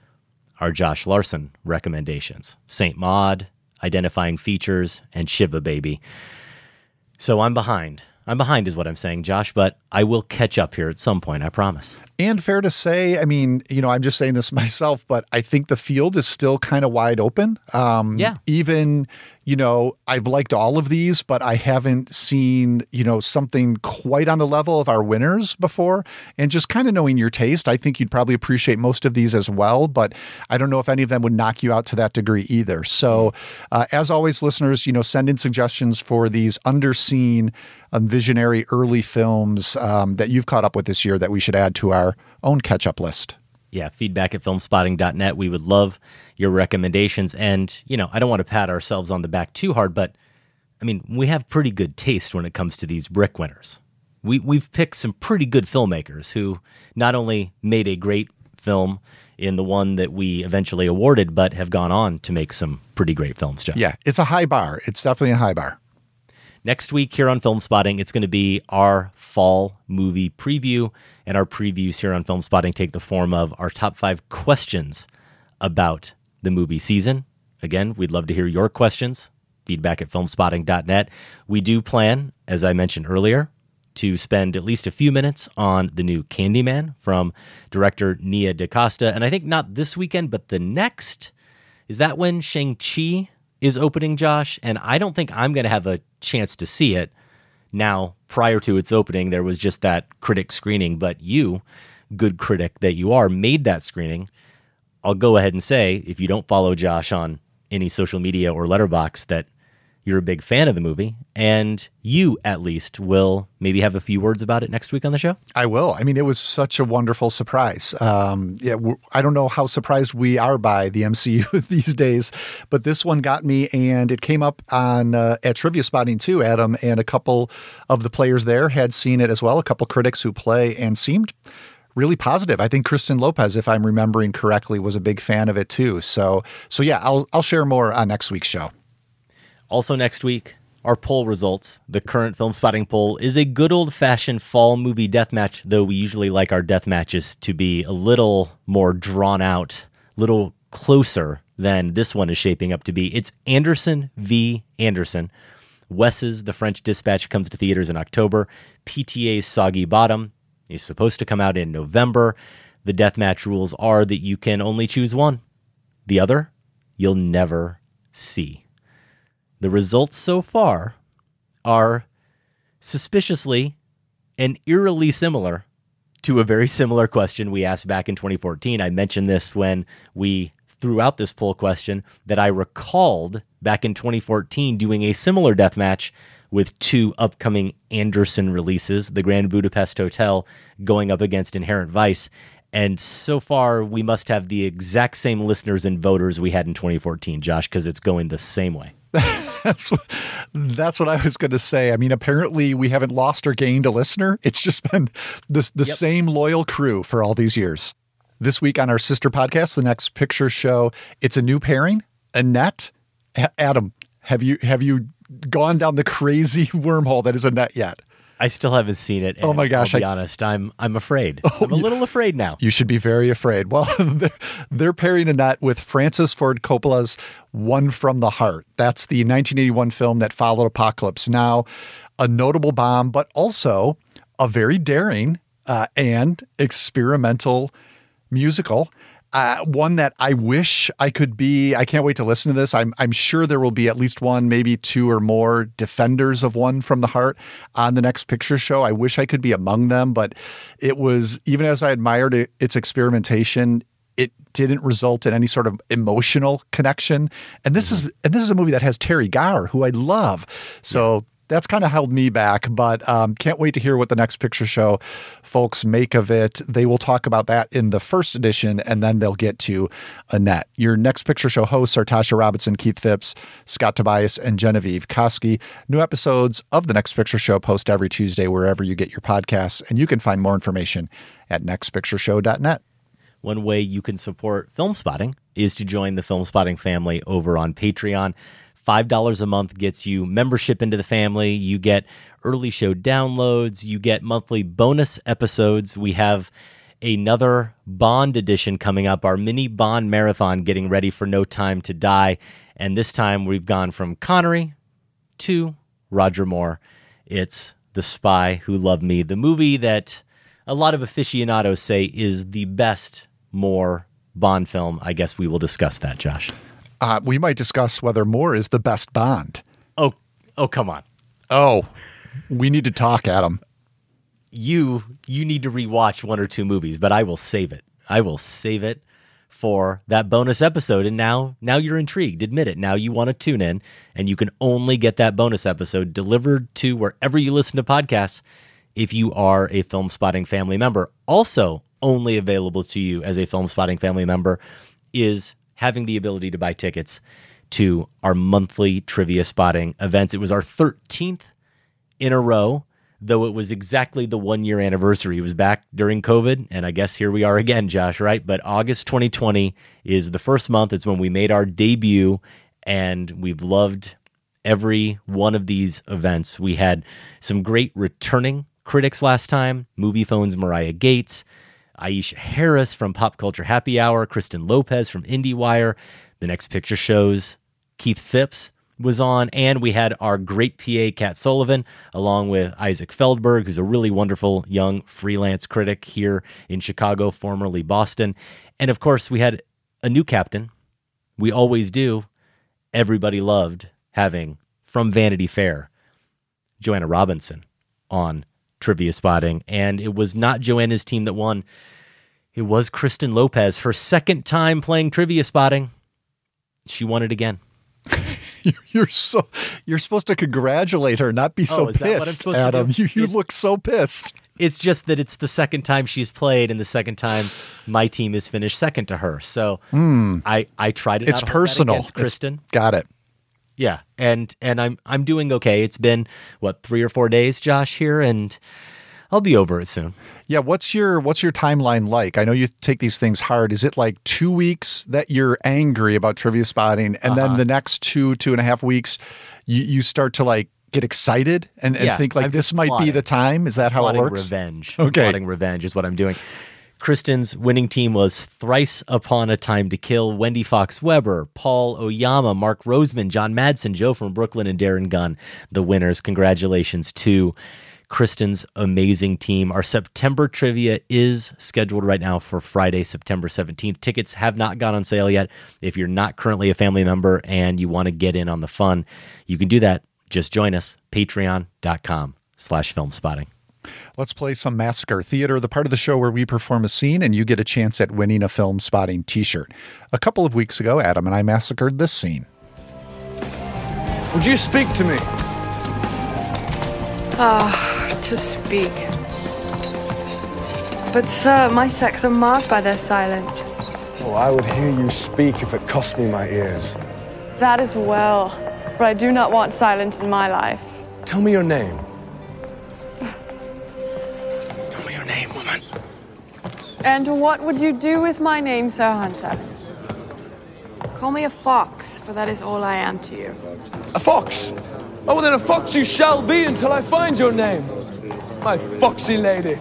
are Josh Larsen recommendations St. Maud, Identifying Features, and Shiva Baby. So I'm behind. I'm behind, is what I'm saying, Josh, but I will catch up here at some point, I promise. And fair to say, I mean, you know, I'm just saying this myself, but I think the field is still kind of wide open. Um, Yeah. Even, you know, I've liked all of these, but I haven't seen, you know, something quite on the level of our winners before. And just kind of knowing your taste, I think you'd probably appreciate most of these as well. But I don't know if any of them would knock you out to that degree either. So, uh, as always, listeners, you know, send in suggestions for these underseen, um, visionary early films um, that you've caught up with this year that we should add to our own catch up list. yeah, feedback at filmspotting.net. We would love your recommendations. And, you know, I don't want to pat ourselves on the back too hard, but I mean, we have pretty good taste when it comes to these brick winners. We, we've picked some pretty good filmmakers who not only made a great film in the one that we eventually awarded, but have gone on to make some pretty great films, Jeff. Yeah, it's a high bar. It's definitely a high bar. Next week here on Filmspotting, it's going to be our fall movie preview. And our previews here on Filmspotting take the form of our top five questions about the movie season. Again, we'd love to hear your questions. Feedback at filmspotting.net. We do plan, as I mentioned earlier, to spend at least a few minutes on the new Candyman from director Nia DaCosta. And I think not this weekend, but the next. Is that when Shang-Chi is opening, Josh? And I don't think I'm going to have a chance to see it. Now, prior to its opening, there was just that critic screening, but you, good critic that you are, made that screening. I'll go ahead and say, if you don't follow Josh on any social media or Letterboxd, that you're a big fan of the movie, and you at least will maybe have a few words about it next week on the show. I will. I mean, it was such a wonderful surprise. Um, yeah, I don't know how surprised we are by the MCU these days, but this one got me, and it came up on uh, at trivia spotting too. Adam and a couple of the players there had seen it as well. A couple critics who play and seemed really positive. I think Kristen Lopez, if I'm remembering correctly, was a big fan of it too. So, so yeah, I'll I'll share more on next week's show. Also, next week, our poll results. The current Filmspotting poll is a good old fashioned fall movie death match, though we usually like our death matches to be a little more drawn out, a little closer than this one is shaping up to be. It's Anderson v. Anderson. Wes's The French Dispatch comes to theaters in October. PTA's Soggy Bottom is supposed to come out in November. The deathmatch rules are that you can only choose one. The other, you'll never see. The results so far are suspiciously and eerily similar to a very similar question we asked back in 2014. I mentioned this when we threw out this poll question that I recalled back in 2014 doing a similar death match with two upcoming Anderson releases, The Grand Budapest Hotel going up against Inherent Vice. And so far, we must have the exact same listeners and voters we had in 2014, Josh, because it's going the same way. That's what, that's what I was going to say. I mean, apparently we haven't lost or gained a listener. It's just been the the same loyal crew for all these years. This week on our sister podcast, the next picture show, it's a new pairing. Annette, Adam, have you have you gone down the crazy wormhole that is Annette yet? I still haven't seen it. Oh my gosh, I'll be I- Oh, honest. I'm I'm afraid. I'm a little afraid now. You should be very afraid. Well, they're, they're pairing Annette with Francis Ford Coppola's One from the Heart. That's the 1981 film that followed Apocalypse Now, a notable bomb, but also a very daring uh, and experimental musical. Uh, one that I wish I could be. I can't wait to listen to this. I'm I'm sure there will be at least one, maybe two or more defenders of one from the heart on the next picture show. I wish I could be among them, but it was even as I admired it, its experimentation, it didn't result in any sort of emotional connection. And this is and this is a movie that has Teri Garr, who I love. So that's kind of held me back, but um, can't wait to hear what the next picture show folks make of it. They will talk about that in the first edition, and then they'll get to Annette. Your next picture show hosts are Tasha Robinson, Keith Phipps, Scott Tobias, and Genevieve Koski. New episodes of the Next Picture Show post every Tuesday wherever you get your podcasts, and you can find more information at nextpictureshow.net. One way you can support Filmspotting is to join the Filmspotting family over on Patreon. $5 a month gets you membership into the family. You get early show downloads. You get monthly bonus episodes. We have another Bond edition coming up, our mini Bond marathon getting ready for No Time to Die. And this time we've gone from Connery to Roger Moore. It's The Spy Who Loved Me, the movie that a lot of aficionados say is the best Moore Bond film. I guess we will discuss that, Josh. Uh, we might discuss whether Moore is the best Bond. Oh, oh, come on. Oh, we need to talk, Adam. You you need to rewatch one or two movies, but I will save it. I will save it for that bonus episode. And now now you're intrigued. Admit it. Now you want to tune in, and you can only get that bonus episode delivered to wherever you listen to podcasts if you are a Filmspotting family member. Also, only available to you as a Filmspotting family member is having the ability to buy tickets to our monthly trivia spotting events. It was our 13th in a row, though it was exactly the one year anniversary. It was back during COVID, and I guess here we are again, Josh, right? But August 2020 is the first month. It's when we made our debut, and we've loved every one of these events. We had some great returning critics last time Moviefone's Mariah Gates, Aisha Harris from Pop Culture Happy Hour, Kristen Lopez from IndieWire, The Next Picture Shows, Keith Phipps was on, and we had our great PA, Kat Sullivan, along with Isaac Feldberg, who's a really wonderful young freelance critic here in Chicago, formerly Boston. And of course, we had a new captain. We always do. Everybody loved having from Vanity Fair, Joanna Robinson on trivia spotting. And it was not Joanna's team that won. It was Kristen Lopez, her second time playing trivia spotting. She won it again. You're so you're supposed to congratulate her, not be oh, so Oh, what I'm pissed, Adam. You you look so pissed. It's just that it's the second time she's played, and the second time my team is finished second to her. So hmm. I I try to. It's not hold that personal. against It's- Kristen. got it. Yeah, and and I'm I'm doing okay. It's been what three or four days, Josh, here, and I'll be over it soon. Yeah, what's your what's your timeline like? I know you take these things hard. Is it like two weeks that you're angry about trivia spotting, and Uh-huh. then the next two two and a half weeks, you you start to like get excited and, and Yeah, think like I'm this might be the time? Is that how it works? revenge. Okay. plotting revenge is what I'm doing. Kristen's winning team was Thrice Upon a Time to Kill, Wendy Fox Weber, Paul Oyama, Mark Roseman, John Madsen, Joe from Brooklyn, and Darren Gunn, the winners. Congratulations to Kristen's amazing team. Our September trivia is scheduled right now for Friday, September 17th. Tickets have not gone on sale yet. If you're not currently a family member and you want to get in on the fun, you can do that. Just join us, patreon.com slash filmspotting. Let's play some Massacre Theater, the part of the show where we perform a scene and you get a chance at winning a Filmspotting t shirt. A couple of weeks ago, Adam and I massacred this scene. Would you speak to me? Ah, to speak. But, sir, my sex are marked by their silence. Oh, I would hear you speak if it cost me my ears. That is well, but I do not want silence in my life. Tell me your name. Name, woman. And what would you do with my name, Sir Hunter? Call me a fox, for that is all I am to you. A fox. Oh, well, then a fox you shall be until I find your name. my foxy lady.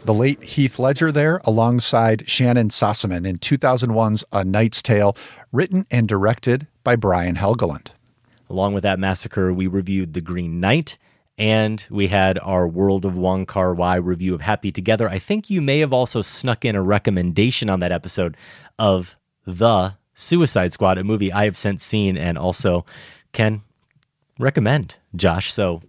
The late Heath Ledger there, alongside Shannyn Sossamon in 2001's A Knight's Tale, written and directed by Brian Helgeland. Along with that massacre, we reviewed The Green Knight and we had our World of Wong Kar Wai review of Happy Together. I think you may have also snuck in a recommendation on that episode of The Suicide Squad, a movie I have since seen and also can recommend, Josh. So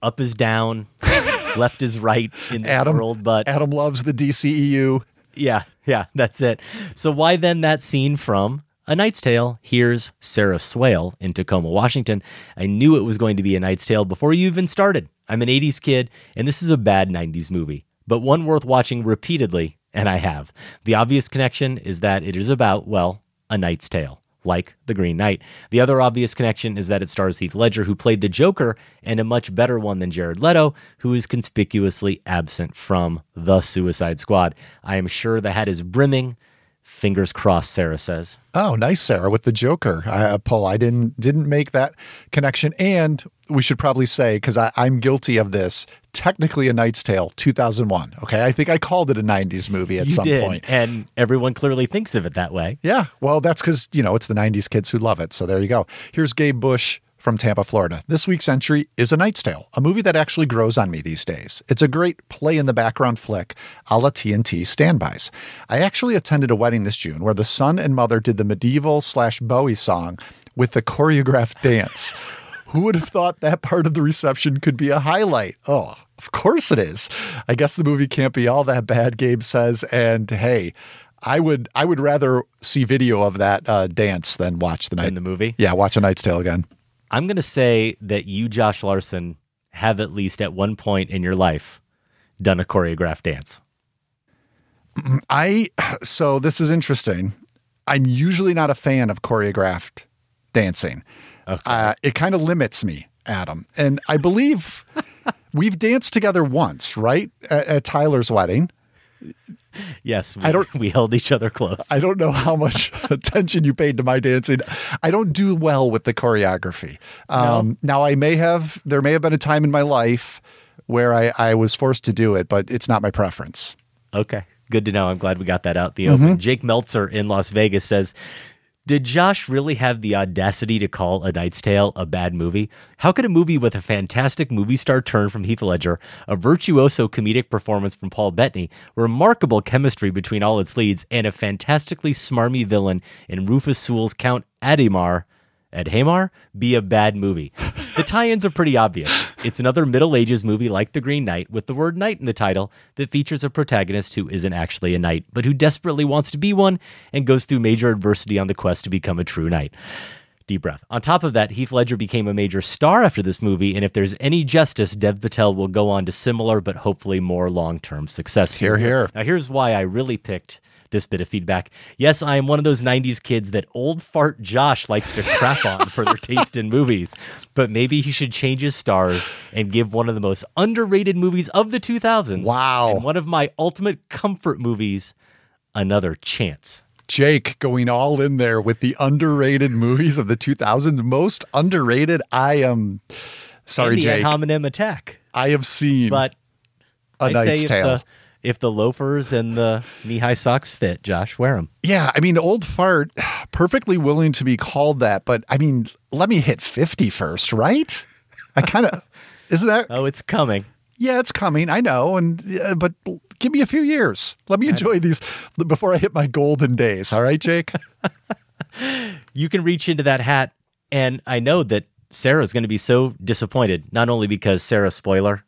up is down, left is right in the Adam, world, but Adam loves the DCEU. yeah, yeah, that's it. So why then that scene from A Knight's Tale? Here's Sarah Swale in Tacoma, Washington. I knew it was going to be A Knight's Tale before you even started. I'm an 80s kid, and this is a bad 90s movie, but one worth watching repeatedly, and I have. The obvious connection is that it is about, well, A Knight's Tale like The Green Knight. The other obvious connection is that it stars Heath Ledger, who played the Joker, and a much better one than Jared Leto, who is conspicuously absent from The Suicide Squad. I am sure the hat is brimming. Fingers crossed, Sarah says. Oh, nice, Sarah, with the Joker. Uh, Paul, I didn't didn't make that connection, and we should probably say because I'm guilty of this. Technically, A Knight's Tale, 2001. Okay, I think I called it a 90s movie at you some did, point. and everyone clearly thinks of it that way. Yeah, well, that's because you know it's the 90s kids who love it. So there you go. Here's Gabe Bush from Tampa, Florida. This week's entry is A Knight's Tale, a movie that actually grows on me these days. It's a great play in the background flick a la TNT standbys. I actually attended a wedding this June where the son and mother did the medieval slash Bowie song with the choreographed dance. Who would have thought that part of the reception could be a highlight? Oh, of course it is. I guess the movie can't be all that bad, Gabe says. And hey, I would I would rather see video of that uh, dance than watch the night In the movie? Yeah, watch A Knight's Tale again. I'm going to say that you, Josh Larsen, have at least at one point in your life done a choreographed dance. I so this is interesting. I'm usually not a fan of choreographed dancing. Okay. Uh, it kind of limits me, Adam. And I believe we've danced together once, right? At, at Tyler's wedding. Yes, we, I don't- we held each other close. I don't know how much attention you paid to my dancing. I don't do well with the choreography. Um, Now, I may have, there may have been a time in my life where I, I was forced to do it, but it's not my preference. Okay. Good to know. I'm glad we got that out the Mm-hmm. open. Jake Meltzer in Las Vegas says, Did Josh really have the audacity to call A Knight's Tale a bad movie? How could a movie with a fantastic movie star turn from Heath Ledger, a virtuoso comedic performance from Paul Bettany, remarkable chemistry between all its leads, and a fantastically smarmy villain in Rufus Sewell's Count Adhemar, Adhemar, be a bad movie? The tie ins are pretty obvious. It's another Middle Ages movie like The Green Knight with the word knight in the title that features a protagonist who isn't actually a knight, but who desperately wants to be one and goes through major adversity on the quest to become a true knight. Deep breath. On top of that, Heath Ledger became a major star after this movie, and if there's any justice, Dev Patel will go on to similar but hopefully more long term success. Hear, hear. Now, here's why I really picked this bit of feedback. Yes, I am one of those 90s kids that old fart Josh likes to crap on for their taste in movies, but maybe he should change his stars and give one of the most underrated movies of the 2000s. Wow. And one of my ultimate comfort movies another chance. Jake going all in there with the underrated movies of the 2000s. Most underrated. I am sorry, and the Jake. hominem attack. I have seen But A I say Knight's Tale. If the loafers and the knee high socks fit, Josh, wear them. Yeah, I mean, old fart, perfectly willing to be called that, but I mean, let me hit 50 first, right? I kind of, isn't that? Oh, it's coming. Yeah, it's coming. I know. And, yeah, but give me a few years. Let me enjoy these before I hit my golden days. All right, Jake? you can reach into that hat, and I know that Sarah's going to be so disappointed. Not only because Sarah, spoiler,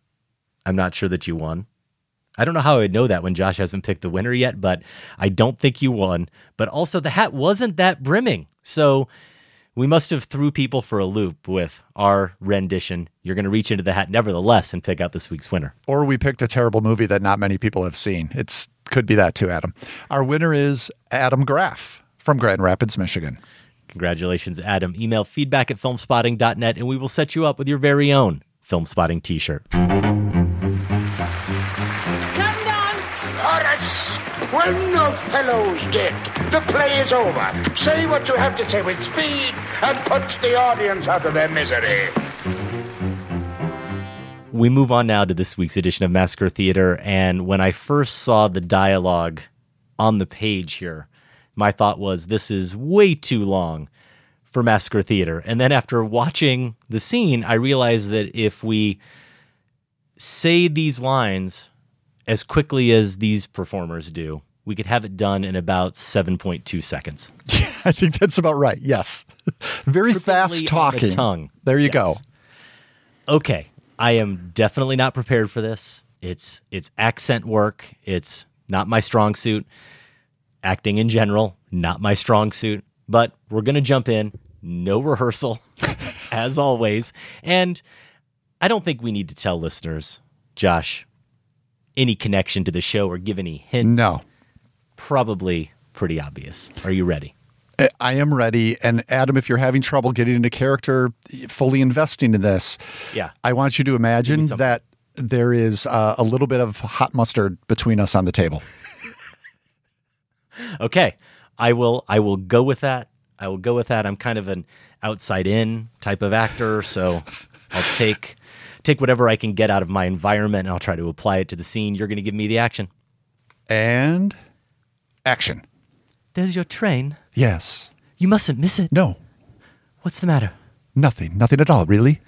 I'm not sure that you won. I don't know how I would know that when Josh hasn't picked the winner yet, but I don't think you won. But also, the hat wasn't that brimming, so we must have threw people for a loop with our rendition. You're going to reach into the hat nevertheless and pick out this week's winner. or we picked a terrible movie that not many people have seen. It's could be that too, Adam. Our winner is Adam Graff from Grand Rapids, Michigan. Congratulations, Adam. Email feedback at filmspotting.net and we will set you up with your very own Filmspotting t shirt. Horace! Well, fellow's dead. The play is over. Say what you have to say with speed and put the audience out of their misery. we move on now to this week's edition of Massacre Theater. And when I first saw the dialogue on the page here, my thought was this is way too long for Massacre Theater. And then after watching the scene, I realized that if we say these lines as quickly as these performers do, we could have it done in about 7.2 seconds. Yeah, I think that's about right. Yes. Very Frequently fast on the talking. tongue. There you Yes. go. okay i am definitely not prepared for this it's it's accent work it's not my strong suit acting in general not my strong suit but we're going to jump in no rehearsal as always and i don't think we need to tell listeners josh any connection to the show or give any hints No. Probably pretty obvious are you ready I am ready. And Adam, if you're having trouble getting into character, fully investing in this, yeah I want you to imagine that there is uh, a little bit of hot mustard between us on the table. Okay, I will. I will go with that. I will go with that. I'm kind of an outside in type of actor, so I'll take take whatever I can get out of my environment, and I'll try to apply it to the scene. You're going to give me the action. And action. There's your train. Yes. You mustn't miss it. No. What's the matter? Nothing. Nothing at all, really.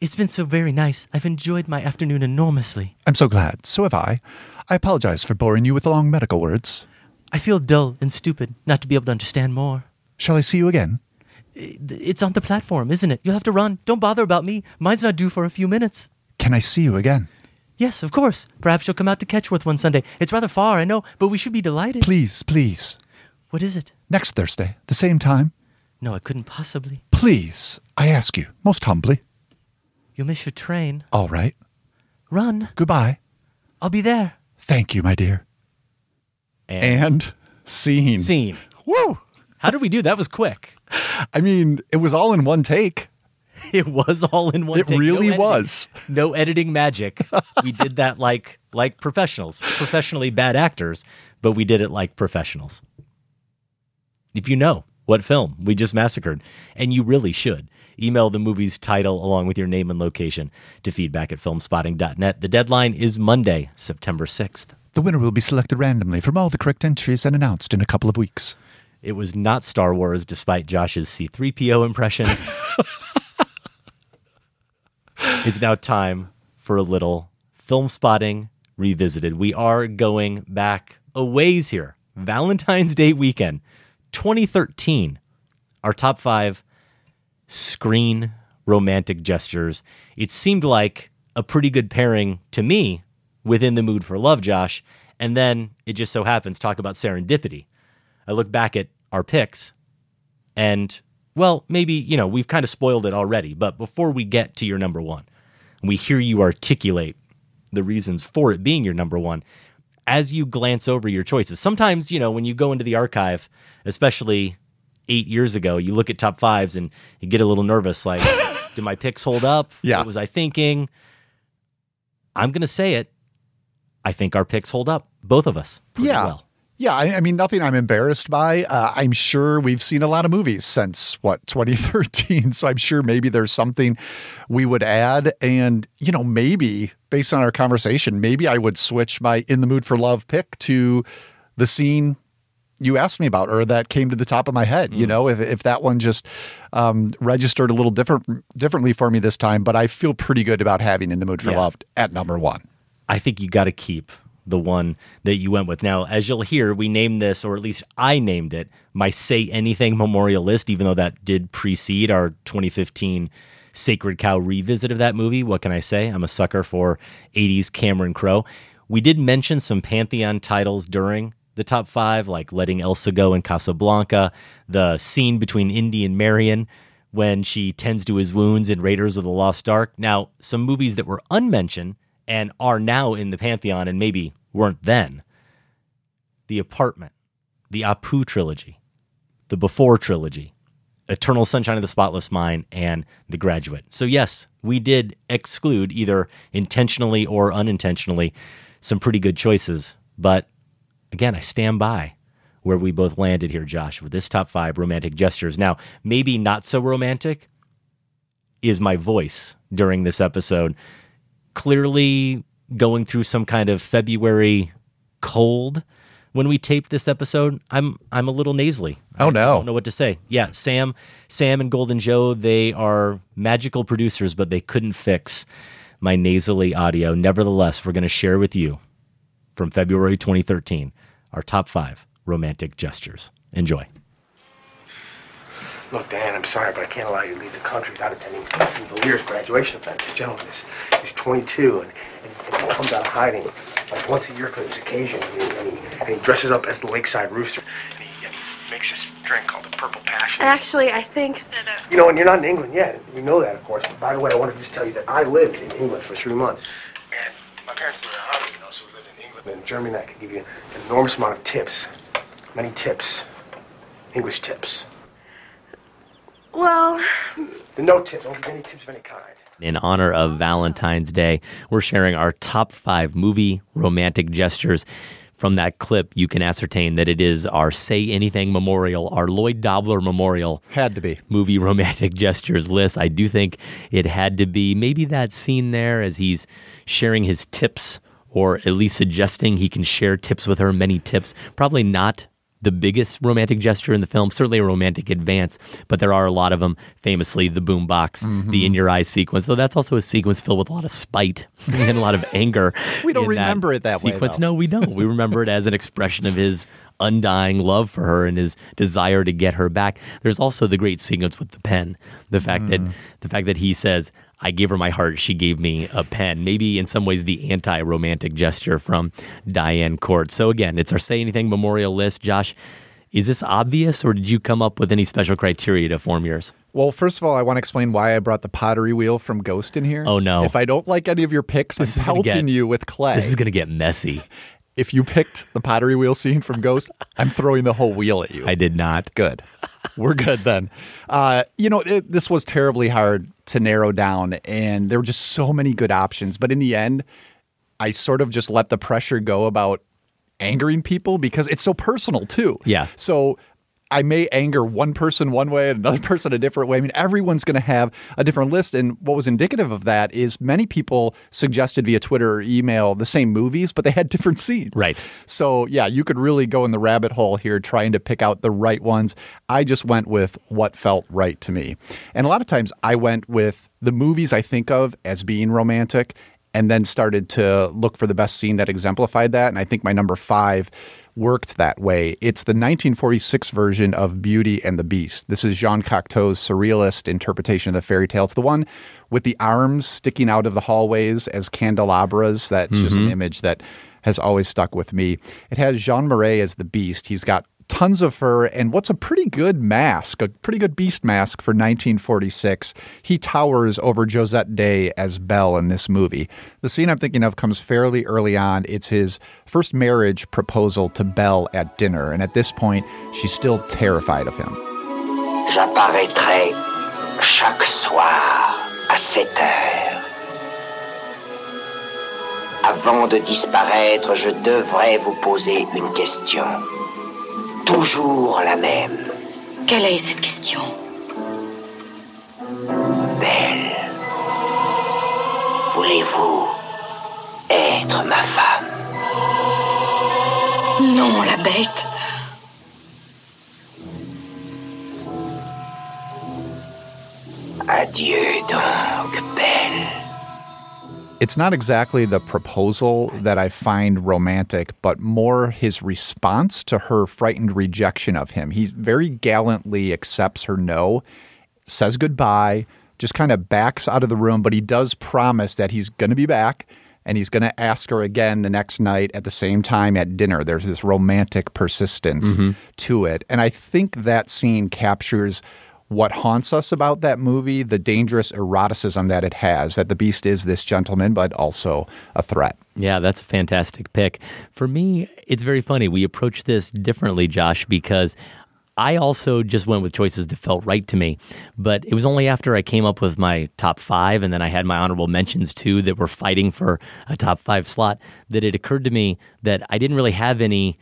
It's been so very nice. I've enjoyed my afternoon enormously. I'm so glad. So have I. I apologize for boring you with long medical words. I feel dull and stupid not to be able to understand more. Shall I see you again? It's on the platform, isn't it? You'll have to run. Don't bother about me. Mine's not due for a few minutes. Can I see you again? Yes, of course. Perhaps you'll come out to Ketchworth one Sunday. It's rather far, I know, but we should be delighted. Please, please. What is it? Next Thursday, the same time. No, I couldn't possibly. Please, I ask you, most humbly. You'll miss your train. All right. Run. Goodbye. I'll be there. Thank you, my dear. And scene. scene. Woo! How did we do? That was quick. I mean, it was all in one take. It was all in one It take. Really editing. was. No editing magic. we did that like like professionals, professionally bad actors, but we did it like professionals. If you know what film we just massacred, and you really should, email the movie's title along with your name and location to feedback at filmspotting.net. The deadline is Monday, September 6th. The winner will be selected randomly from all the correct entries and announced in a couple of weeks. It was not Star Wars, despite Josh's C3PO impression. it's now time for a little Filmspotting revisited. We are going back a ways here. Valentine's Day weekend, 2013. Our top five screen romantic gestures. It seemed like a pretty good pairing to me within the mood for love, Josh. And then it just so happens, talk about serendipity. I look back at our picks and, well, maybe, you know, we've kind of spoiled it already. But before we get to your number one, we hear you articulate the reasons for it being your number one, as you glance over your choices, sometimes, you know, when you go into the archive, especially eight years ago, you look at top fives and you get a little nervous like, did my picks hold up? Yeah. What was I thinking? I'm going to say it. I think our picks hold up, both of us. pretty Yeah. Well. Yeah, I, I mean, nothing I'm embarrassed by. Uh, I'm sure we've seen a lot of movies since what 2013, so I'm sure maybe there's something we would add, and you know, maybe based on our conversation, maybe I would switch my "In the Mood for Love" pick to the scene you asked me about, or that came to the top of my head. You know, if if that one just um, registered a little different differently for me this time, but I feel pretty good about having "In the Mood for Yeah. Love" at number one. I think you got to keep the one that you went with. Now, as you'll hear, we named this, or at least I named it, my Say Anything Memorial List, even though that did precede our 2015 Sacred Cow revisit of that movie. What can I say? I'm a sucker for 80s Cameron Crowe. We did mention some Pantheon titles during the top five, like Letting Ilsa Go in Casablanca, the scene between Indy and Marion when she tends to his wounds in Raiders of the Lost Ark. Now, some movies that were unmentioned and are now in the Pantheon and maybe weren't then The Apartment, the Apu trilogy, the Before trilogy, Eternal Sunshine of the Spotless Mind, and The Graduate. So, yes, we did exclude either intentionally or unintentionally some pretty good choices. But again, I stand by where we both landed here, Josh, with this top five romantic gestures. Now, maybe not so romantic is my voice during this episode. Clearly going through some kind of February cold when we taped this episode. I'm I'm a little nasally. Oh, I no. don't know what to say. Yeah, Sam, Sam and Golden Joe, they are magical producers, but they couldn't fix my nasally audio. Nevertheless, we're going to share with you from February 2013 our top five romantic gestures. Enjoy. Look, Dan, I'm sorry, but I can't allow you to leave the country without attending Valier's graduation event. This gentleman is, is 22 and, and, and comes out of hiding like once a year for this occasion. And he, and he, and he dresses up as the Lakeside Rooster. And he, and he makes this drink called the Purple Passion. Actually, I think that. Uh, You know, and you're not in England yet. You know that, of course. But by the way, I wanted to just tell you that I lived in England for three months. And my parents lived in the you know, so we lived in England. And in Germany, I could give you an enormous amount of tips. Many tips. English tips. Well, no tip. Don't any tips of any kind. In honor of Valentine's Day, we're sharing our top five movie romantic gestures. From that clip, you can ascertain that it is our Say Anything Memorial, our Lloyd Dobler Memorial Had to be. movie romantic gestures list. I do think it had to be maybe that scene there as he's sharing his tips or at least suggesting he can share tips with her, many tips. Probably not the biggest romantic gesture in the film, certainly a romantic advance, but there are a lot of them. Famously, the boombox, mm-hmm. the in your eyes sequence, though that's also a sequence filled with a lot of spite and a lot of anger. We don't in that remember it that way, sequence. though. No, we don't. We remember it as an expression of his undying love for her and his desire to get her back. There's also the great sequence with the pen. The fact that mm. the fact that he says, "I gave her my heart, she gave me a pen." Maybe in some ways the anti-romantic gesture from Diane Court. So again, it's our Say Anything Memorial list. Josh, is this obvious, or did you come up with any special criteria to form yours? Well, first of all, I want to explain why I brought the pottery wheel from Ghost in here. Oh, no. If I don't like any of your picks, This is I'm pelting get- you with clay. This is going to get messy. if you picked the pottery wheel scene from Ghost, I'm throwing the whole wheel at you. I did not. Good. We're good then. Uh, you know, it, this was terribly hard to narrow down, and there were just so many good options. But in the end, I sort of just let the pressure go about angering people because it's so personal too. Yeah. So I may anger one person one way and another person a different way. I mean, everyone's going to have a different list. And what was indicative of that is many people suggested via Twitter or email the same movies, but they had different scenes. Right. So, yeah, you could really go in the rabbit hole here trying to pick out the right ones. I just went with what felt right to me. And a lot of times I went with the movies I think of as being romantic and then started to look for the best scene that exemplified that. And I think my number five worked that way. It's the 1946 version of Beauty and the Beast. This is Jean Cocteau's surrealist interpretation of the fairy tale. It's the one with the arms sticking out of the hallways as candelabras. That's just an mm-hmm. image that has always stuck with me. It has Jean Marais as the beast. He's got tons of fur and what's a pretty good mask, a pretty good beast mask for 1946. He towers over Josette Day as Belle in this movie. The scene I'm thinking of comes fairly early on. It's his first marriage proposal to Belle at dinner, and at this point, she's still terrified of him. J'apparaîtrai chaque soir à 7 heures. Avant de disparaître, je devrais vous poser une question. Toujours la même. Quelle est cette question? Belle. Voulez-vous être ma femme? Non, la bête. Adieu donc, Belle. It's not exactly the proposal that I find romantic, but more his response to her frightened rejection of him. He very gallantly accepts her no, says goodbye, just kind of backs out of the room, but he does promise that he's going to be back and he's going to ask her again the next night at the same time at dinner. There's this romantic persistence mm-hmm. to it. And I think that scene captures what haunts us about that movie, the dangerous eroticism that it has, that the beast is this gentleman, but also a threat. Yeah, that's a fantastic pick. For me, it's very funny. We approach this differently, Josh, because I also just went with choices that felt right to me. But it was only after I came up with my top five and then I had my honorable mentions too that were fighting for a top five slot that it occurred to me that I didn't really have any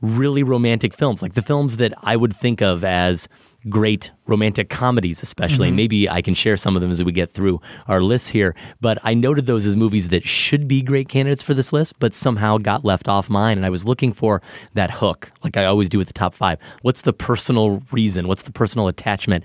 really romantic films, like the films that I would think of as great romantic comedies, especially. Mhm. Maybe I can share some of them as we get through our lists here. But I noted those as movies that should be great candidates for this list, but somehow got left off mine. And I was looking for that hook, like I always do with the top five. What's the personal reason? What's the personal attachment?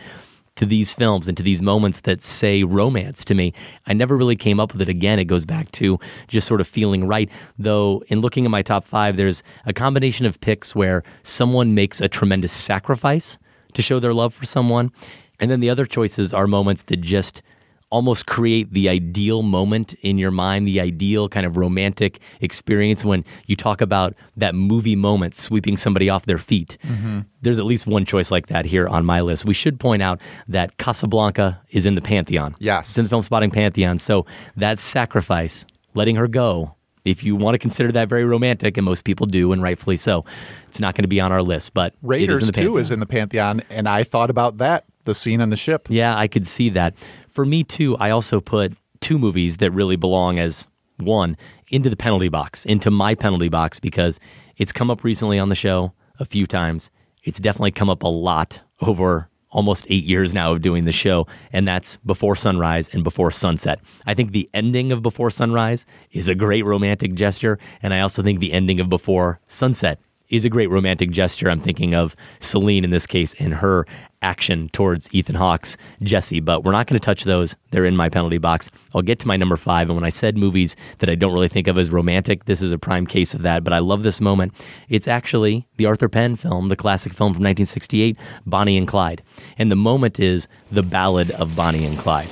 to these films and to these moments that say romance to me. I never really came up with it again. It goes back to just sort of feeling right. Though, in looking at my top five, there's a combination of picks where someone makes a tremendous sacrifice to show their love for someone. And then the other choices are moments that just almost create the ideal moment in your mind, the ideal kind of romantic experience when you talk about that movie moment sweeping somebody off their feet. Mhm. There's at least one choice like that here on my list. We should point out that Casablanca is in the Pantheon. Yes. It's in the Filmspotting Pantheon. So that sacrifice, letting her go, if you want to consider that very romantic, and most people do, and rightfully so, it's not going to be on our list. But it is Raiders in the too is in the pantheon, and I thought about that the scene on the ship. Yeah, I could see that. For me too, I also put two movies that really belong as one into the penalty box, into my penalty box because it's come up recently on the show a few times. It's definitely come up a lot over almost 8 years now of doing the show and that's Before Sunrise and Before Sunset. I think the ending of Before Sunrise is a great romantic gesture and I also think the ending of Before Sunset is a great romantic gesture. I'm thinking of Celine in this case in her action towards Ethan Hawke's Jesse, but we're not going to touch those. They're in my penalty box. I'll get to my number five. And when I said movies that I don't really think of as romantic, this is a prime case of that. But I love this moment. It's actually the Arthur Penn film, the classic film from 1968, Bonnie and Clyde. And the moment is the ballad of Bonnie and Clyde.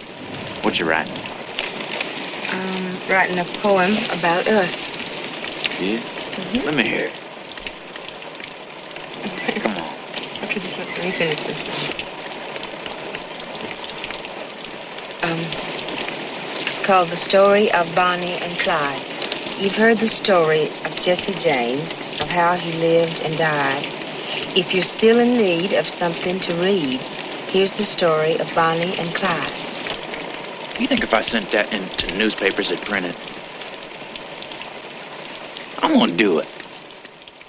What you writing? Um, writing a poem about us. Yeah? Let me hear it. Come on. Okay, just let me finish this one. Um, it's called The Story of Bonnie and Clyde. You've heard the story of Jesse James, of how he lived and died. If you're still in need of something to read, here's the story of Bonnie and Clyde. You think if I sent that into newspapers that print it, I'm gonna do it.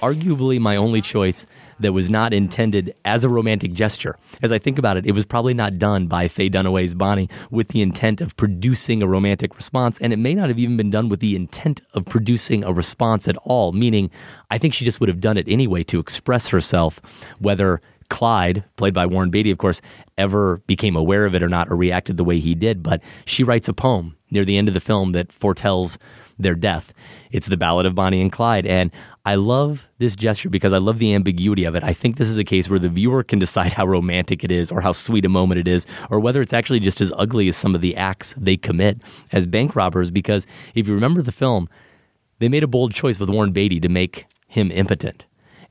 arguably my only choice that was not intended as a romantic gesture. As I think about it, it was probably not done by Faye Dunaway's Bonnie with the intent of producing a romantic response, and it may not have even been done with the intent of producing a response at all, meaning I think she just would have done it anyway to express herself, whether Clyde, played by Warren Beatty, of course, ever became aware of it or not, or reacted the way he did. But she writes a poem near the end of the film that foretells their death. It's the Ballad of Bonnie and Clyde. And I love this gesture because I love the ambiguity of it. I think this is a case where the viewer can decide how romantic it is or how sweet a moment it is, or whether it's actually just as ugly as some of the acts they commit as bank robbers. Because if you remember the film, they made a bold choice with Warren Beatty to make him impotent.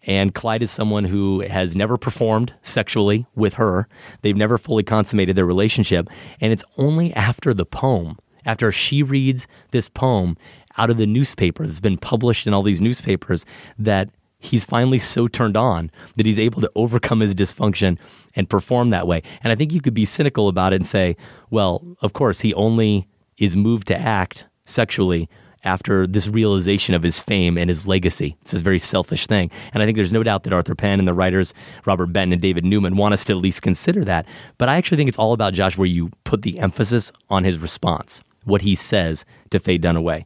And Clyde is someone who has never performed sexually with her. They've never fully consummated their relationship. And it's only after the poem, after she reads this poem out of the newspaper that's been published in all these newspapers, that he's finally so turned on that he's able to overcome his dysfunction and perform that way. And I think you could be cynical about it and say, well, of course, he only is moved to act sexually after this realization of his fame and his legacy. It's this very selfish thing. And I think there's no doubt that Arthur Penn and the writers, Robert Benton and David Newman, want us to at least consider that. But I actually think it's all about Josh, where you put the emphasis on his response, what he says to Faye Dunaway.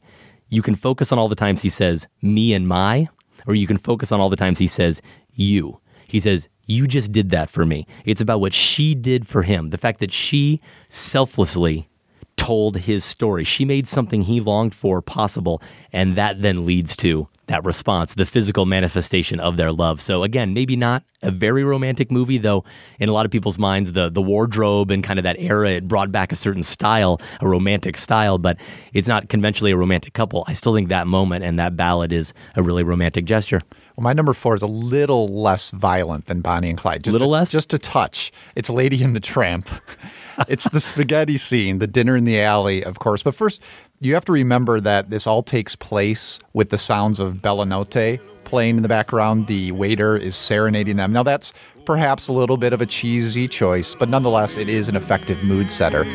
You can focus on all the times he says, me and my, or you can focus on all the times he says, you. He says, You just did that for me. It's about what she did for him. The fact that she selflessly told his story. She made something he longed for possible, and that then leads to that response, the physical manifestation of their love. So again, maybe not a very romantic movie, though in a lot of people's minds, the the wardrobe and kind of that era, it brought back a certain style, a romantic style, but it's not conventionally a romantic couple. I still think that moment and that ballad is a really romantic gesture. Well, my number four is a little less violent than Bonnie and Clyde. Just Little a, less? Just a touch. It's Lady and the Tramp. it's the spaghetti scene, the dinner in the alley, of course. But first, you have to remember that this all takes place with the sounds of Bella Notte playing in the background. The waiter is serenading them. Now, that's perhaps a little bit of a cheesy choice, but nonetheless, it is an effective mood setter. This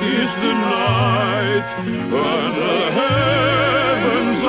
is the night when the heavens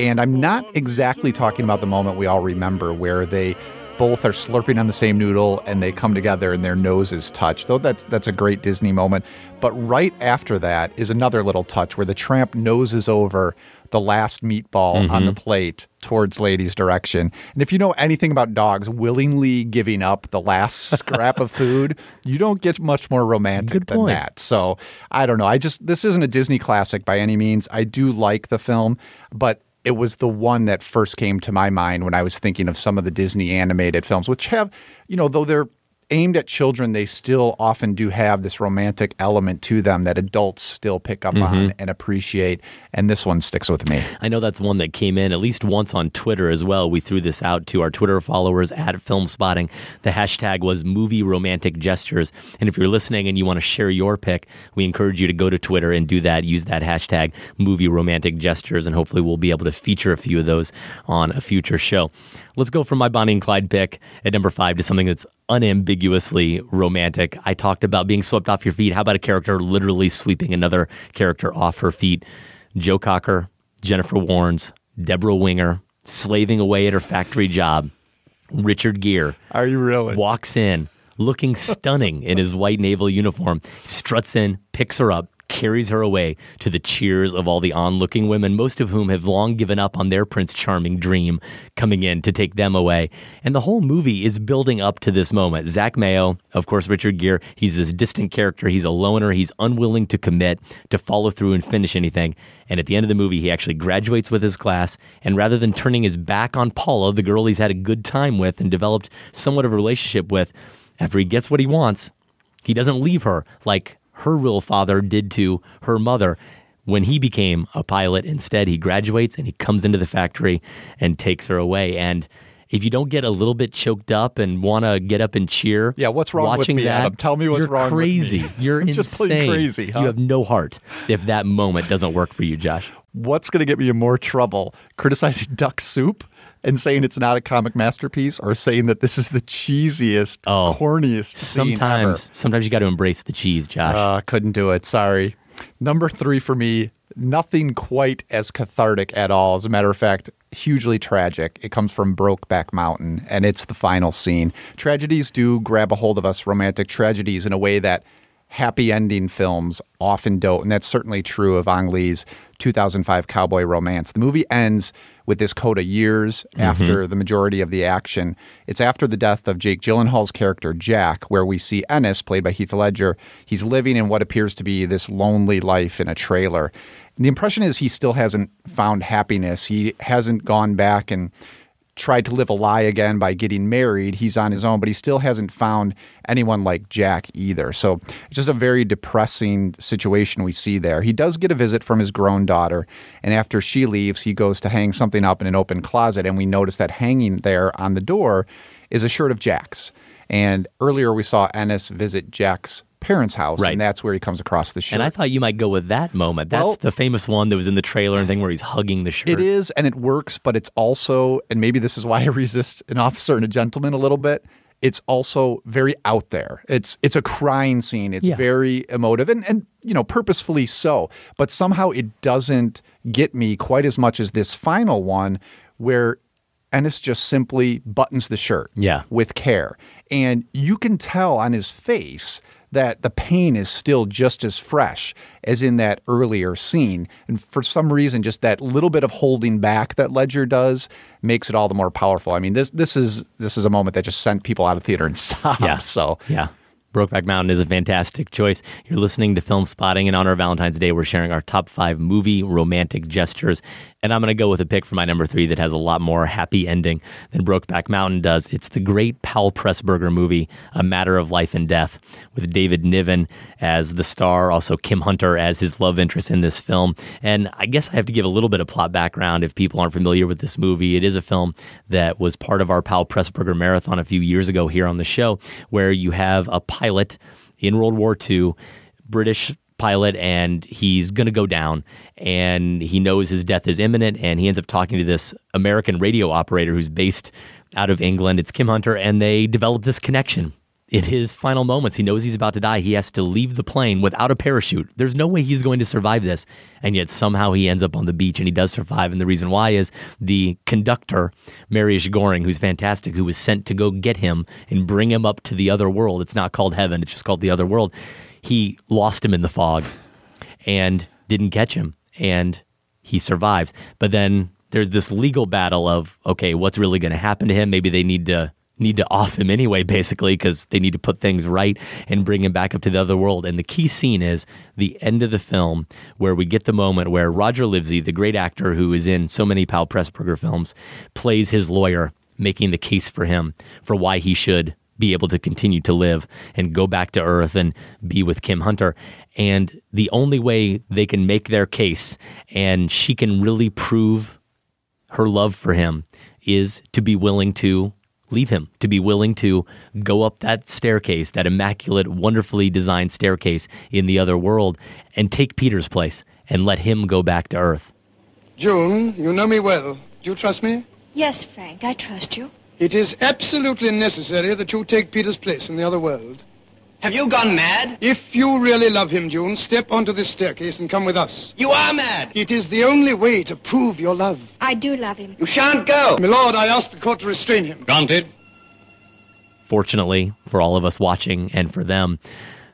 And I'm not exactly talking about the moment we all remember where they both are slurping on the same noodle and they come together and their noses touch. Though that's that's a great Disney moment. But right after that is another little touch where the tramp noses over the last meatball on the mm-hmm. plate towards Lady's direction. And if you know anything about dogs willingly giving up the last scrap of food, you don't get much more romantic than that. So I don't know. I just this isn't a Disney classic by any means. I do like the film, but it was the one that first came to my mind when I was thinking of some of the Disney animated films, which have, you know, though they're aimed at children, they still often do have this romantic element to them that adults still pick up mm-hmm. on and appreciate. And this one sticks with me. I know that's one that came in at least once on Twitter as well. We threw this out to our Twitter followers at Filmspotting. The hashtag was movie romantic gestures. And if you're listening and you want to share your pick, we encourage you to go to Twitter and do that. Use that hashtag movie romantic gestures, and hopefully we'll be able to feature a few of those on a future show. Let's go from my Bonnie and Clyde pick at number five to something that's unambiguously romantic. I talked about being swept off your feet. How about a character literally sweeping another character off her feet? Joe Cocker, Jennifer Warnes, Debra Winger, slaving away at her factory job. Richard Gere Are you really? walks in looking stunning in his white naval uniform, struts in, picks her up, carries her away to the cheers of all the onlooking women, most of whom have long given up on their Prince Charming dream coming in to take them away. And the whole movie is building up to this moment. Zack Mayo, of course, Richard Gere, he's this distant character. He's a loner. He's unwilling to commit, to follow through and finish anything. And at the end of the movie, he actually graduates with his class. And rather than turning his back on Paula, the girl he's had a good time with and developed somewhat of a relationship with, after he gets what he wants, he doesn't leave her like her real father did to her mother when he became a pilot. Instead, he graduates and he comes into the factory and takes her away. And if you don't get a little bit choked up and want to get up and cheer, Yeah, what's wrong with me, that, Adam? Tell me what's you're wrong with me. crazy. You're insane. just plain crazy, huh? You have no heart if that moment doesn't work for you, Josh. What's going to get me in more trouble? Criticizing duck soup and saying it's not a comic masterpiece or saying that this is the cheesiest, Oh, corniest scene Sometimes, sometimes you got to embrace the cheese, Josh. ever. Uh, couldn't do it. Sorry. Number three for me, nothing quite as cathartic at all. As a matter of fact, hugely tragic. It comes from Brokeback Mountain, and it's the final scene. Tragedies do grab a hold of us, romantic tragedies, in a way that happy ending films often don't. And that's certainly true of Ang Lee's 2005 Cowboy Romance. The movie ends with this coda years mm-hmm. after the majority of the action. It's after the death of Jake Gyllenhaal's character Jack, where we see Ennis, played by Heath Ledger. He's living in what appears to be this lonely life in a trailer. And the impression is he still hasn't found happiness. He hasn't gone back and tried to live a lie again by getting married. He's on his own, but he still hasn't found anyone like Jack either. So it's just a very depressing situation we see there. He does get a visit from his grown daughter, and after she leaves, he goes to hang something up in an open closet, and we notice that hanging there on the door is a shirt of Jack's. And earlier we saw Ennis visit Jack's parents' house, Right. and that's where he comes across the shirt. and I thought you might go with that moment. That's Well- the famous one that was in the trailer and thing where he's hugging the shirt. It is, and it works, but it's also, and maybe this is why I resist an officer and a gentleman a little bit. It's also very out there. It's it's a crying scene. It's Yeah. very emotive, and and you know purposefully so. But somehow it doesn't get me quite as much as this final one, where Ennis just simply buttons the shirt, Yeah. with care, and you can tell on his face that the pain is still just as fresh as in that earlier scene. And for some reason, just that little bit of holding back that Ledger does makes it all the more powerful. I mean, this this is this is a moment that just sent people out of theater and sobbed. Yeah. So Yeah. Brokeback Mountain is a fantastic choice. You're listening to Filmspotting, and on our Valentine's Day, we're sharing our top five movie romantic gestures. And I'm going to go with a pick for my number three that has a lot more happy ending than Brokeback Mountain does. It's the great Powell Pressburger movie, A Matter of Life and Death, with David Niven as the star, also Kim Hunter as his love interest in this film. And I guess I have to give a little bit of plot background if people aren't familiar with this movie. It is a film that was part of our Powell Pressburger marathon a few years ago here on the show, where you have a pilot in World War II, British pilot, and he's going to go down. And he knows his death is imminent, and he ends up talking to this American radio operator who's based out of England. It's Kim Hunter, and they develop this connection. in his final moments, he knows he's about to die. He has to leave the plane without a parachute. There's no way he's going to survive this. And yet somehow he ends up on the beach and he does survive. And the reason why is the conductor, Marius Goring, who's fantastic, who was sent to go get him and bring him up to the other world. It's not called heaven, it's just called the other world. He lost him in the fog and didn't catch him. And he survives. But then there's this legal battle of, okay, what's really going to happen to him? Maybe they need to need to off him anyway, basically, because they need to put things right and bring him back up to the other world. And the key scene is the end of the film where we get the moment where Roger Livesey, the great actor who is in so many Powell Pressburger films, plays his lawyer, making the case for him for why he should be able to continue to live and go back to Earth and be with Kim Hunter. And the only way they can make their case and she can really prove her love for him is to be willing to leave him, to be willing to go up that staircase, that immaculate, wonderfully designed staircase in the other world, and take Peter's place and let him go back to Earth. June, you know me well. Do you trust me? Yes, Frank, I trust you. It is absolutely necessary that you take Peter's place in the other world. Have you gone mad? If you really love him, June, step onto this staircase and come with us. You are mad. It is the only way to prove your love. I do love him. You shan't go. My lord, I ask the court to restrain him. Granted. Fortunately for all of us watching and for them,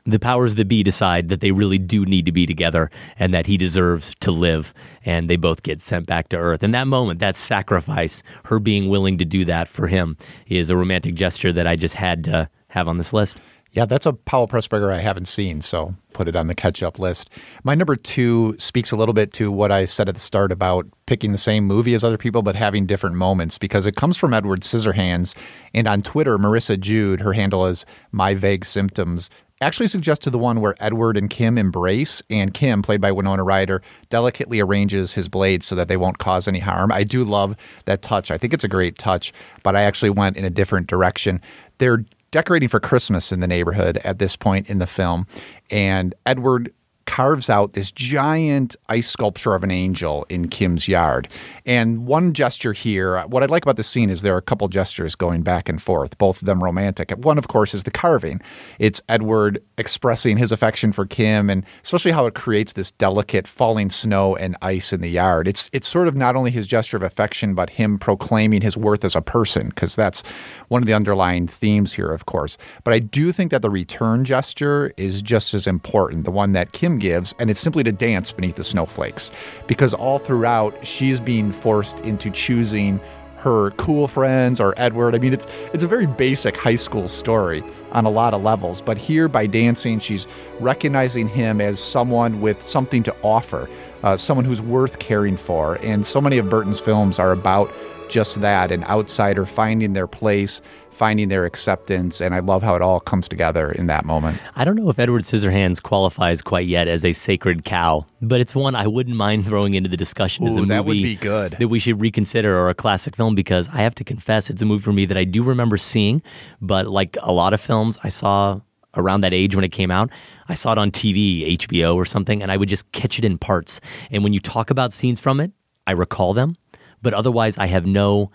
the powers that be decide that they really do need to be together and that he deserves to live. And they both get sent back to Earth. And that moment, that sacrifice, her being willing to do that for him, is a romantic gesture that I just had to have on this list. Yeah, that's a Powell Pressburger I haven't seen, so put it on the catch up list. My number two speaks a little bit to what I said at the start about picking the same movie as other people, but having different moments because it comes from Edward Scissorhands. And on Twitter, Marissa Jude, her handle is My Vague Symptoms, actually suggested the one where Edward and Kim embrace, and Kim, played by Winona Ryder, delicately arranges his blades so that they won't cause any harm. I do love that touch. I think it's a great touch, but I actually went in a different direction. They're decorating for Christmas in the neighborhood at this point in the film. And Edward carves out this giant ice sculpture of an angel in Kim's yard. And one gesture here, what I like about the scene is there are a couple gestures going back and forth, both of them romantic. One, of course, is the carving. It's Edward expressing his affection for Kim and especially how it creates this delicate falling snow and ice in the yard. It's it's sort of not only his gesture of affection, but him proclaiming his worth as a person, because that's one of the underlying themes here, of course. But I do think that the return gesture is just as important, the one that Kim gives, and it's simply to dance beneath the snowflakes. Because all throughout, she's being forced into choosing her cool friends or Edward. I mean, it's it's a very basic high school story on a lot of levels. But here, by dancing, she's recognizing him as someone with something to offer, uh, someone who's worth caring for. And so many of Burton's films are about just that an outsider finding their place finding their acceptance. And I love how it all comes together in that moment. I don't know if Edward Scissorhands qualifies quite yet as a sacred cow, but it's one I wouldn't mind throwing into the discussion Ooh, as a movie that would be good. that we should reconsider or a classic film because I have to confess it's a movie for me that I do remember seeing, but like a lot of films I saw around that age when it came out. I saw it on TV, HBO or something, and I would just catch it in parts. And when you talk about scenes from it, I recall them, but otherwise I have no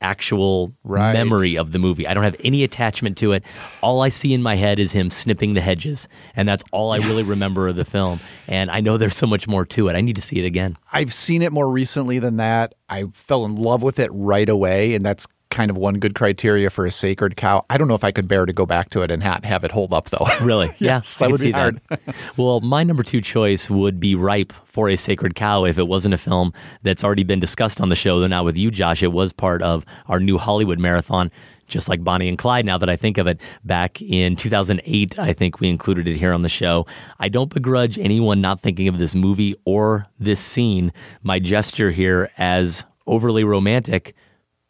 actual Right. memory of the movie. I don't have any attachment to it. All I see in my head is him snipping the hedges, and that's all I really remember of the film. And I know there's so much more to it. I need to see it again. I've seen it more recently than that. I fell in love with it right away, and that's kind of one good criteria for a sacred cow. I don't know if I could bear to go back to it and not have it hold up though. Really? Yes, yeah, that would be hard. well, my number two choice would be ripe for a sacred cow if it wasn't a film that's already been discussed on the show. Though now with you, Josh, it was part of our new Hollywood marathon. Just like Bonnie and Clyde, now that I think of it, back in 2008, I think we included it here on the show. I don't begrudge anyone not thinking of this movie or this scene, my gesture here, as overly romantic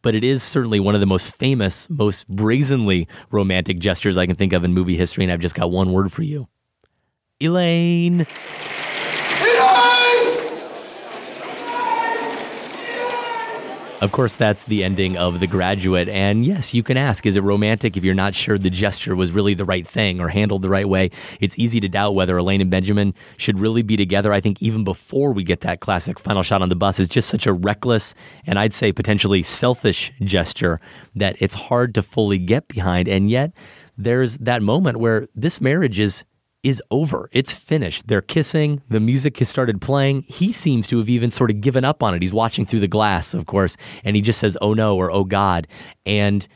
but it is certainly one of the most famous, most brazenly romantic gestures I can think of in movie history, and I've just got one word for you Elaine. Of course, that's the ending of The Graduate. And yes, you can ask, is it romantic if you're not sure the gesture was really the right thing or handled the right way? It's easy to doubt whether Elaine and Benjamin should really be together. I think even before we get that classic final shot on the bus is just such a reckless and I'd say potentially selfish gesture that it's hard to fully get behind. And yet, there's that moment where this marriage is is over. It's finished. They're kissing. The music has started playing. He seems to have even sort of given up on it. He's watching through the glass, of course, and he just says, "Oh no" or "Oh God," and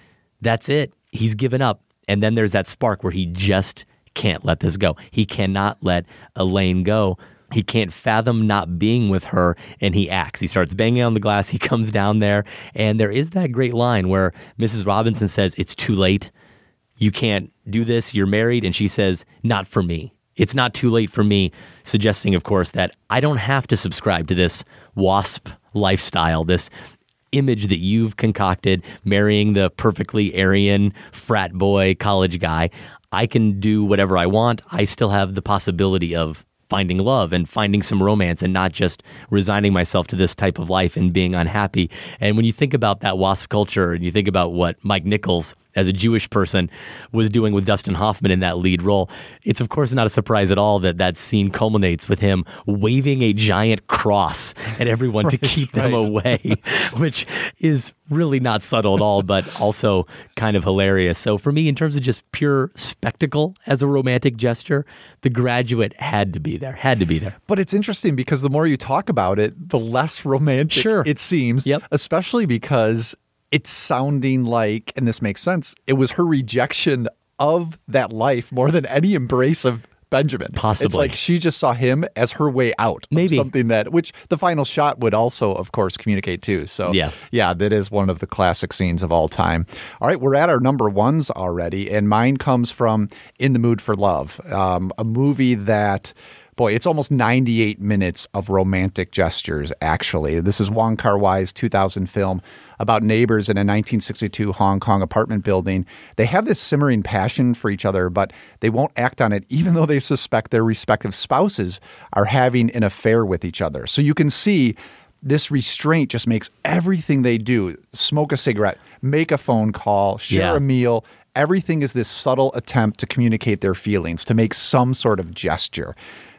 that's it. He's given up. And then there's that spark where he just can't let this go. He cannot let Elaine go. He can't fathom not being with her, and he acts. He starts banging on the glass. He comes down there, and there is that great line where Mrs. Robinson says, It's too late. You can't do this. You're married. And she says, Not for me. It's not too late for me, suggesting, of course, that I don't have to subscribe to this WASP lifestyle, this image that you've concocted, marrying the perfectly Aryan frat boy college guy. I can do whatever I want. I still have the possibility of finding love and finding some romance and not just resigning myself to this type of life and being unhappy. And when you think about that WASP culture and you think about what Mike Nichols as a Jewish person was doing with Dustin Hoffman in that lead role, it's of course not a surprise at all that that scene culminates with him waving a giant cross at everyone to keep them right. away, which is really not subtle at all, but also kind of hilarious. So for me, in terms of just pure spectacle as a romantic gesture, The Graduate had to be there, had to be there. But it's interesting because the more you talk about it, the less romantic Sure. it seems. Yep. Especially because it's sounding like, and this makes sense, it was her rejection of that life more than any embrace of Benjamin. It's Possibly. like she just saw him as her way out. Maybe. something that, which the final shot would also, of course, communicate too. So Yeah. yeah, that is one of the classic scenes of all time. All right, we're at our number ones already, and mine comes from In the Mood for Love, um, a movie that. Boy, it's almost 98 minutes of romantic gestures, actually. This is Wong Kar Wai's 2000 film about neighbors in a 1962 Hong Kong apartment building. They have this simmering passion for each other, but they won't act on it, even though they suspect their respective spouses are having an affair with each other. So you can see this restraint just makes everything they do smoke a cigarette, make a phone call, share Yeah. a meal. Everything is this subtle attempt to communicate their feelings, to make some sort of gesture.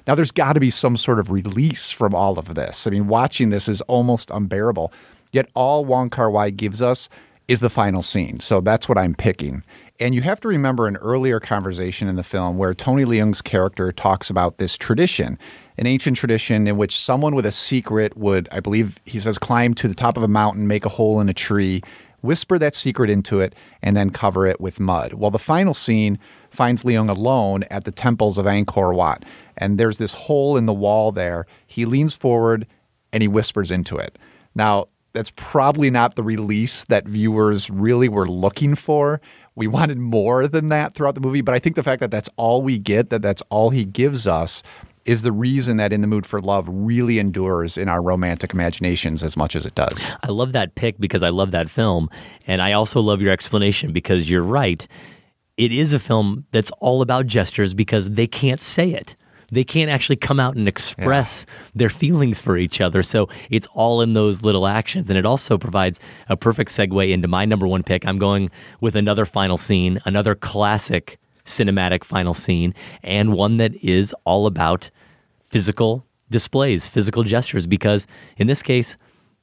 Now, there's got to be some sort of release from all of this. I mean, watching this is almost unbearable. Yet, all Wong Kar Wai gives us is the final scene. So that's what I'm picking. And you have to remember an earlier conversation in the film where Tony Leung's character talks about this tradition, an ancient tradition in which someone with a secret would, I believe he says, climb to the top of a mountain, make a hole in a tree, whisper that secret into it, and then cover it with mud. Well, the final scene finds Leung alone at the temples of Angkor Wat. And there's this hole in the wall there. He leans forward and he whispers into it. Now, that's probably not the release that viewers really were looking for. We wanted more than that throughout the movie, but I think the fact that that's all we get, that that's all he gives us, is the reason that In the Mood for Love really endures in our romantic imaginations as much as it does. I love that pick because I love that film. And I also love your explanation because you're right. It is a film that's all about gestures because they can't say it. They can't actually come out and express their feelings for each other. So it's all in those little actions. And it also provides a perfect segue into my number one pick. I'm going with another final scene, another classic cinematic final scene, and one that is all about physical displays, physical gestures, because in this case,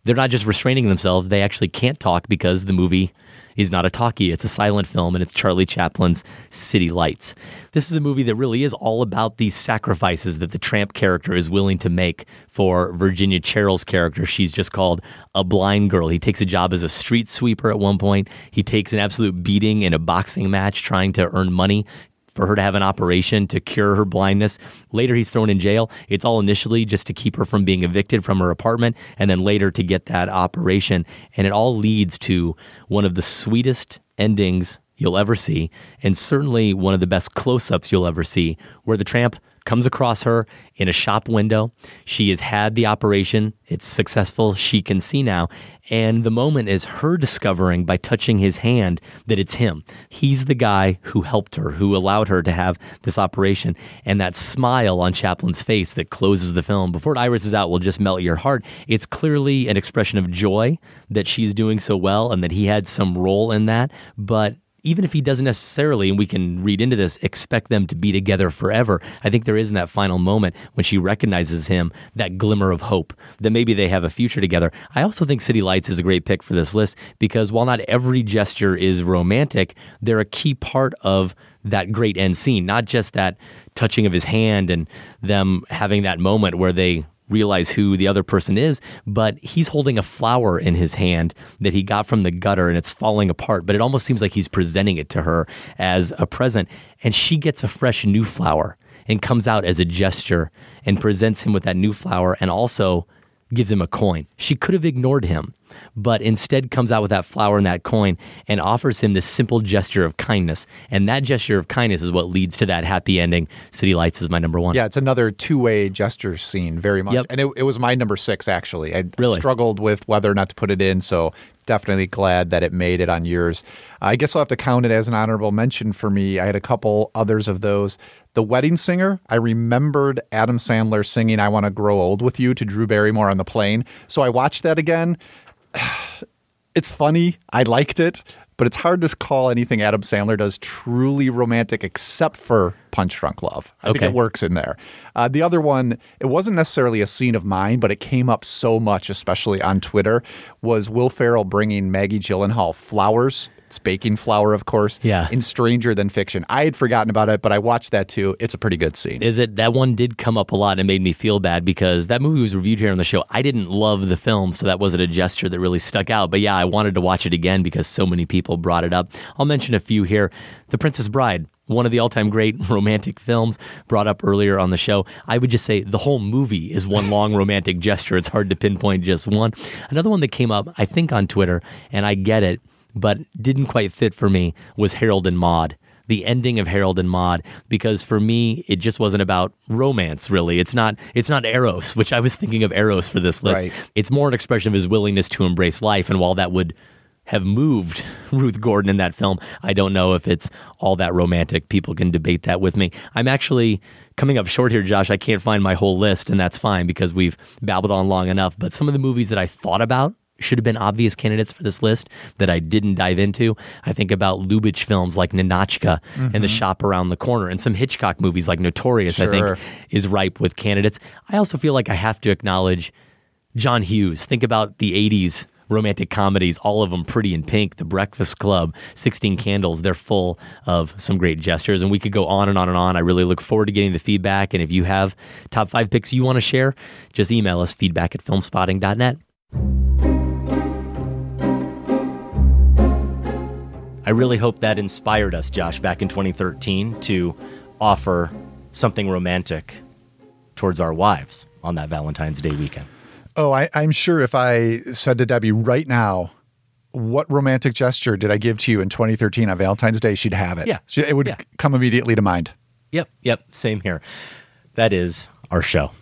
they're not just restraining themselves, they actually can't talk because the movie is not a talkie. It's a silent film, and it's Charlie Chaplin's City Lights. This is a movie that really is all about these sacrifices that the tramp character is willing to make for Virginia Cherrill's character. She's just called a blind girl. He takes a job as a street sweeper at one point. He takes an absolute beating in a boxing match trying to earn money for her to have an operation to cure her blindness. Later, he's thrown in jail. It's all initially just to keep her from being evicted from her apartment, and then later to get that operation. And it all leads to one of the sweetest endings you'll ever see, and certainly one of the best close ups you'll ever see, where the tramp comes across her in a shop window. She has had the operation, it's successful, she can see now. And the moment is her discovering by touching his hand that it's him. He's the guy who helped her, who allowed her to have this operation. And that smile on Chaplin's face that closes the film before Iris is out will just melt your heart. It's clearly an expression of joy that she's doing so well and that he had some role in that. But even if he doesn't necessarily, and we can read into this, expect them to be together forever, I think there is in that final moment when she recognizes him that glimmer of hope that maybe they have a future together. I also think City Lights is a great pick for this list because while not every gesture is romantic, they're a key part of that great end scene, not just that touching of his hand and them having that moment where they realize who the other person is, but he's holding a flower in his hand that he got from the gutter and it's falling apart. But it almost seems like he's presenting it to her as a present. And she gets a fresh new flower and comes out as a gesture and presents him with that new flower and also gives him a coin. She could have ignored him but instead comes out with that flower and that coin and offers him this simple gesture of kindness. And that gesture of kindness is what leads to that happy ending. City Lights is my number one. Yeah, it's another two way gesture scene, very much. Yep. And it, it was my number six, actually. I Really? struggled with whether or not to put it in, so definitely glad that it made it on yours. I guess I'll have to count it as an honorable mention for me. I had a couple others of those. The Wedding Singer, I remembered Adam Sandler singing I Want to Grow Old with You to Drew Barrymore on the plane. So I watched that again. It's funny. I liked it, but it's hard to call anything Adam Sandler does truly romantic except for Punch Drunk Love. I think it works in there. Uh, the other one, it wasn't necessarily a scene of mine, but it came up so much, especially on Twitter, was Will Ferrell bringing Maggie Gyllenhaal flowers. It's baking flour, of course. Yeah. In Stranger Than Fiction. I had forgotten about it, but I watched that too. It's a pretty good scene. Is it that one did come up a lot and made me feel bad because that movie was reviewed here on the show. I didn't love the film, so that wasn't a gesture that really stuck out. But yeah, I wanted to watch it again because so many people brought it up. I'll mention a few here. The Princess Bride. One of the all-time great romantic films brought up earlier on the show. I would just say the whole movie is one long romantic gesture. It's hard to pinpoint just one. Another one that came up, I think, on Twitter, and I get it, but didn't quite fit for me was Harold and Maude the ending of Harold and Maude because for me it just wasn't about romance really. It's not it's not Eros, which I was thinking of Eros for this list. Right. It's more an expression of his willingness to embrace life and while that would have moved Ruth Gordon in that film, I don't know if it's all that romantic. People can debate that with me. I'm actually coming up short here, Josh. I can't find my whole list, and that's fine because we've babbled on long enough. But some of the movies that I thought about should have been obvious candidates for this list that I didn't dive into. I think about Lubitsch films like Ninotchka and The mm-hmm. Shop Around the Corner, and some Hitchcock movies like Notorious, I think is ripe with candidates. I also feel like I have to acknowledge John Hughes. Think about the 80s romantic comedies, all of them pretty in pink. The Breakfast Club, 16 Candles, they're full of some great gestures. And we could go on and on and on. I really look forward to getting the feedback. And if you have top five picks you want to share, just email us feedback at filmspotting.net. I really hope that inspired us, Josh, back in 2013 to offer something romantic towards our wives on that Valentine's Day weekend. Oh, I, I'm sure if I said to Debbie right now, what romantic gesture did I give to you in 2013 on Valentine's Day? She'd have it. Yeah. She, it would Yeah. come immediately to mind. Yep, yep, same here. That is our show.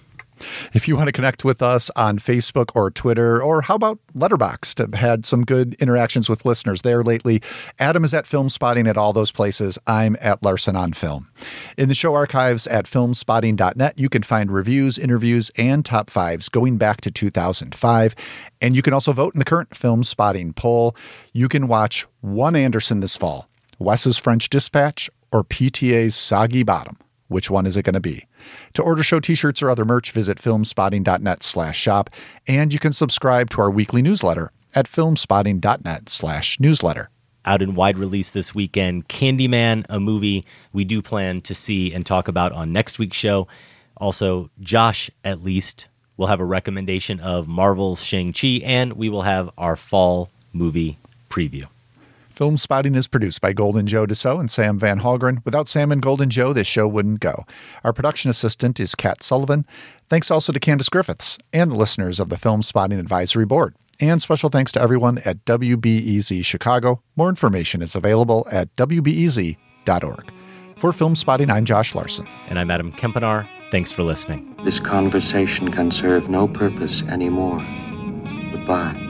If you want to connect with us on Facebook or Twitter, or how about Letterboxd? I've had some good interactions with listeners there lately. Adam is at Filmspotting at all those places. I'm at Larsen on Film. In the show archives at filmspotting.net, you can find reviews, interviews, and top fives going back to 2005. And you can also vote in the current Filmspotting poll. You can watch one Anderson this fall Wes's French Dispatch or PTA's Soggy Bottom. Which one is it going to be? To order show t-shirts or other merch, visit filmspotting.net slash shop, and you can subscribe to our weekly newsletter at filmspotting.net slash newsletter. Out in wide release this weekend, Candyman, a movie we do plan to see and talk about on next week's show. Also, Josh, at least, will have a recommendation of Marvel's Shang-Chi, and we will have our fall movie preview. Filmspotting is produced by Golden Joe Deso and Sam Van Hallgren. Without Sam and Golden Joe, this show wouldn't go. Our production assistant is Kat Sullivan. Thanks also to Candace Griffiths and the listeners of the Filmspotting Advisory Board. And special thanks to everyone at WBEZ Chicago. More information is available at WBEZ.org. For Filmspotting, I'm Josh Larsen. And I'm Adam Kempenaar. Thanks for listening. This conversation can serve no purpose anymore. Goodbye.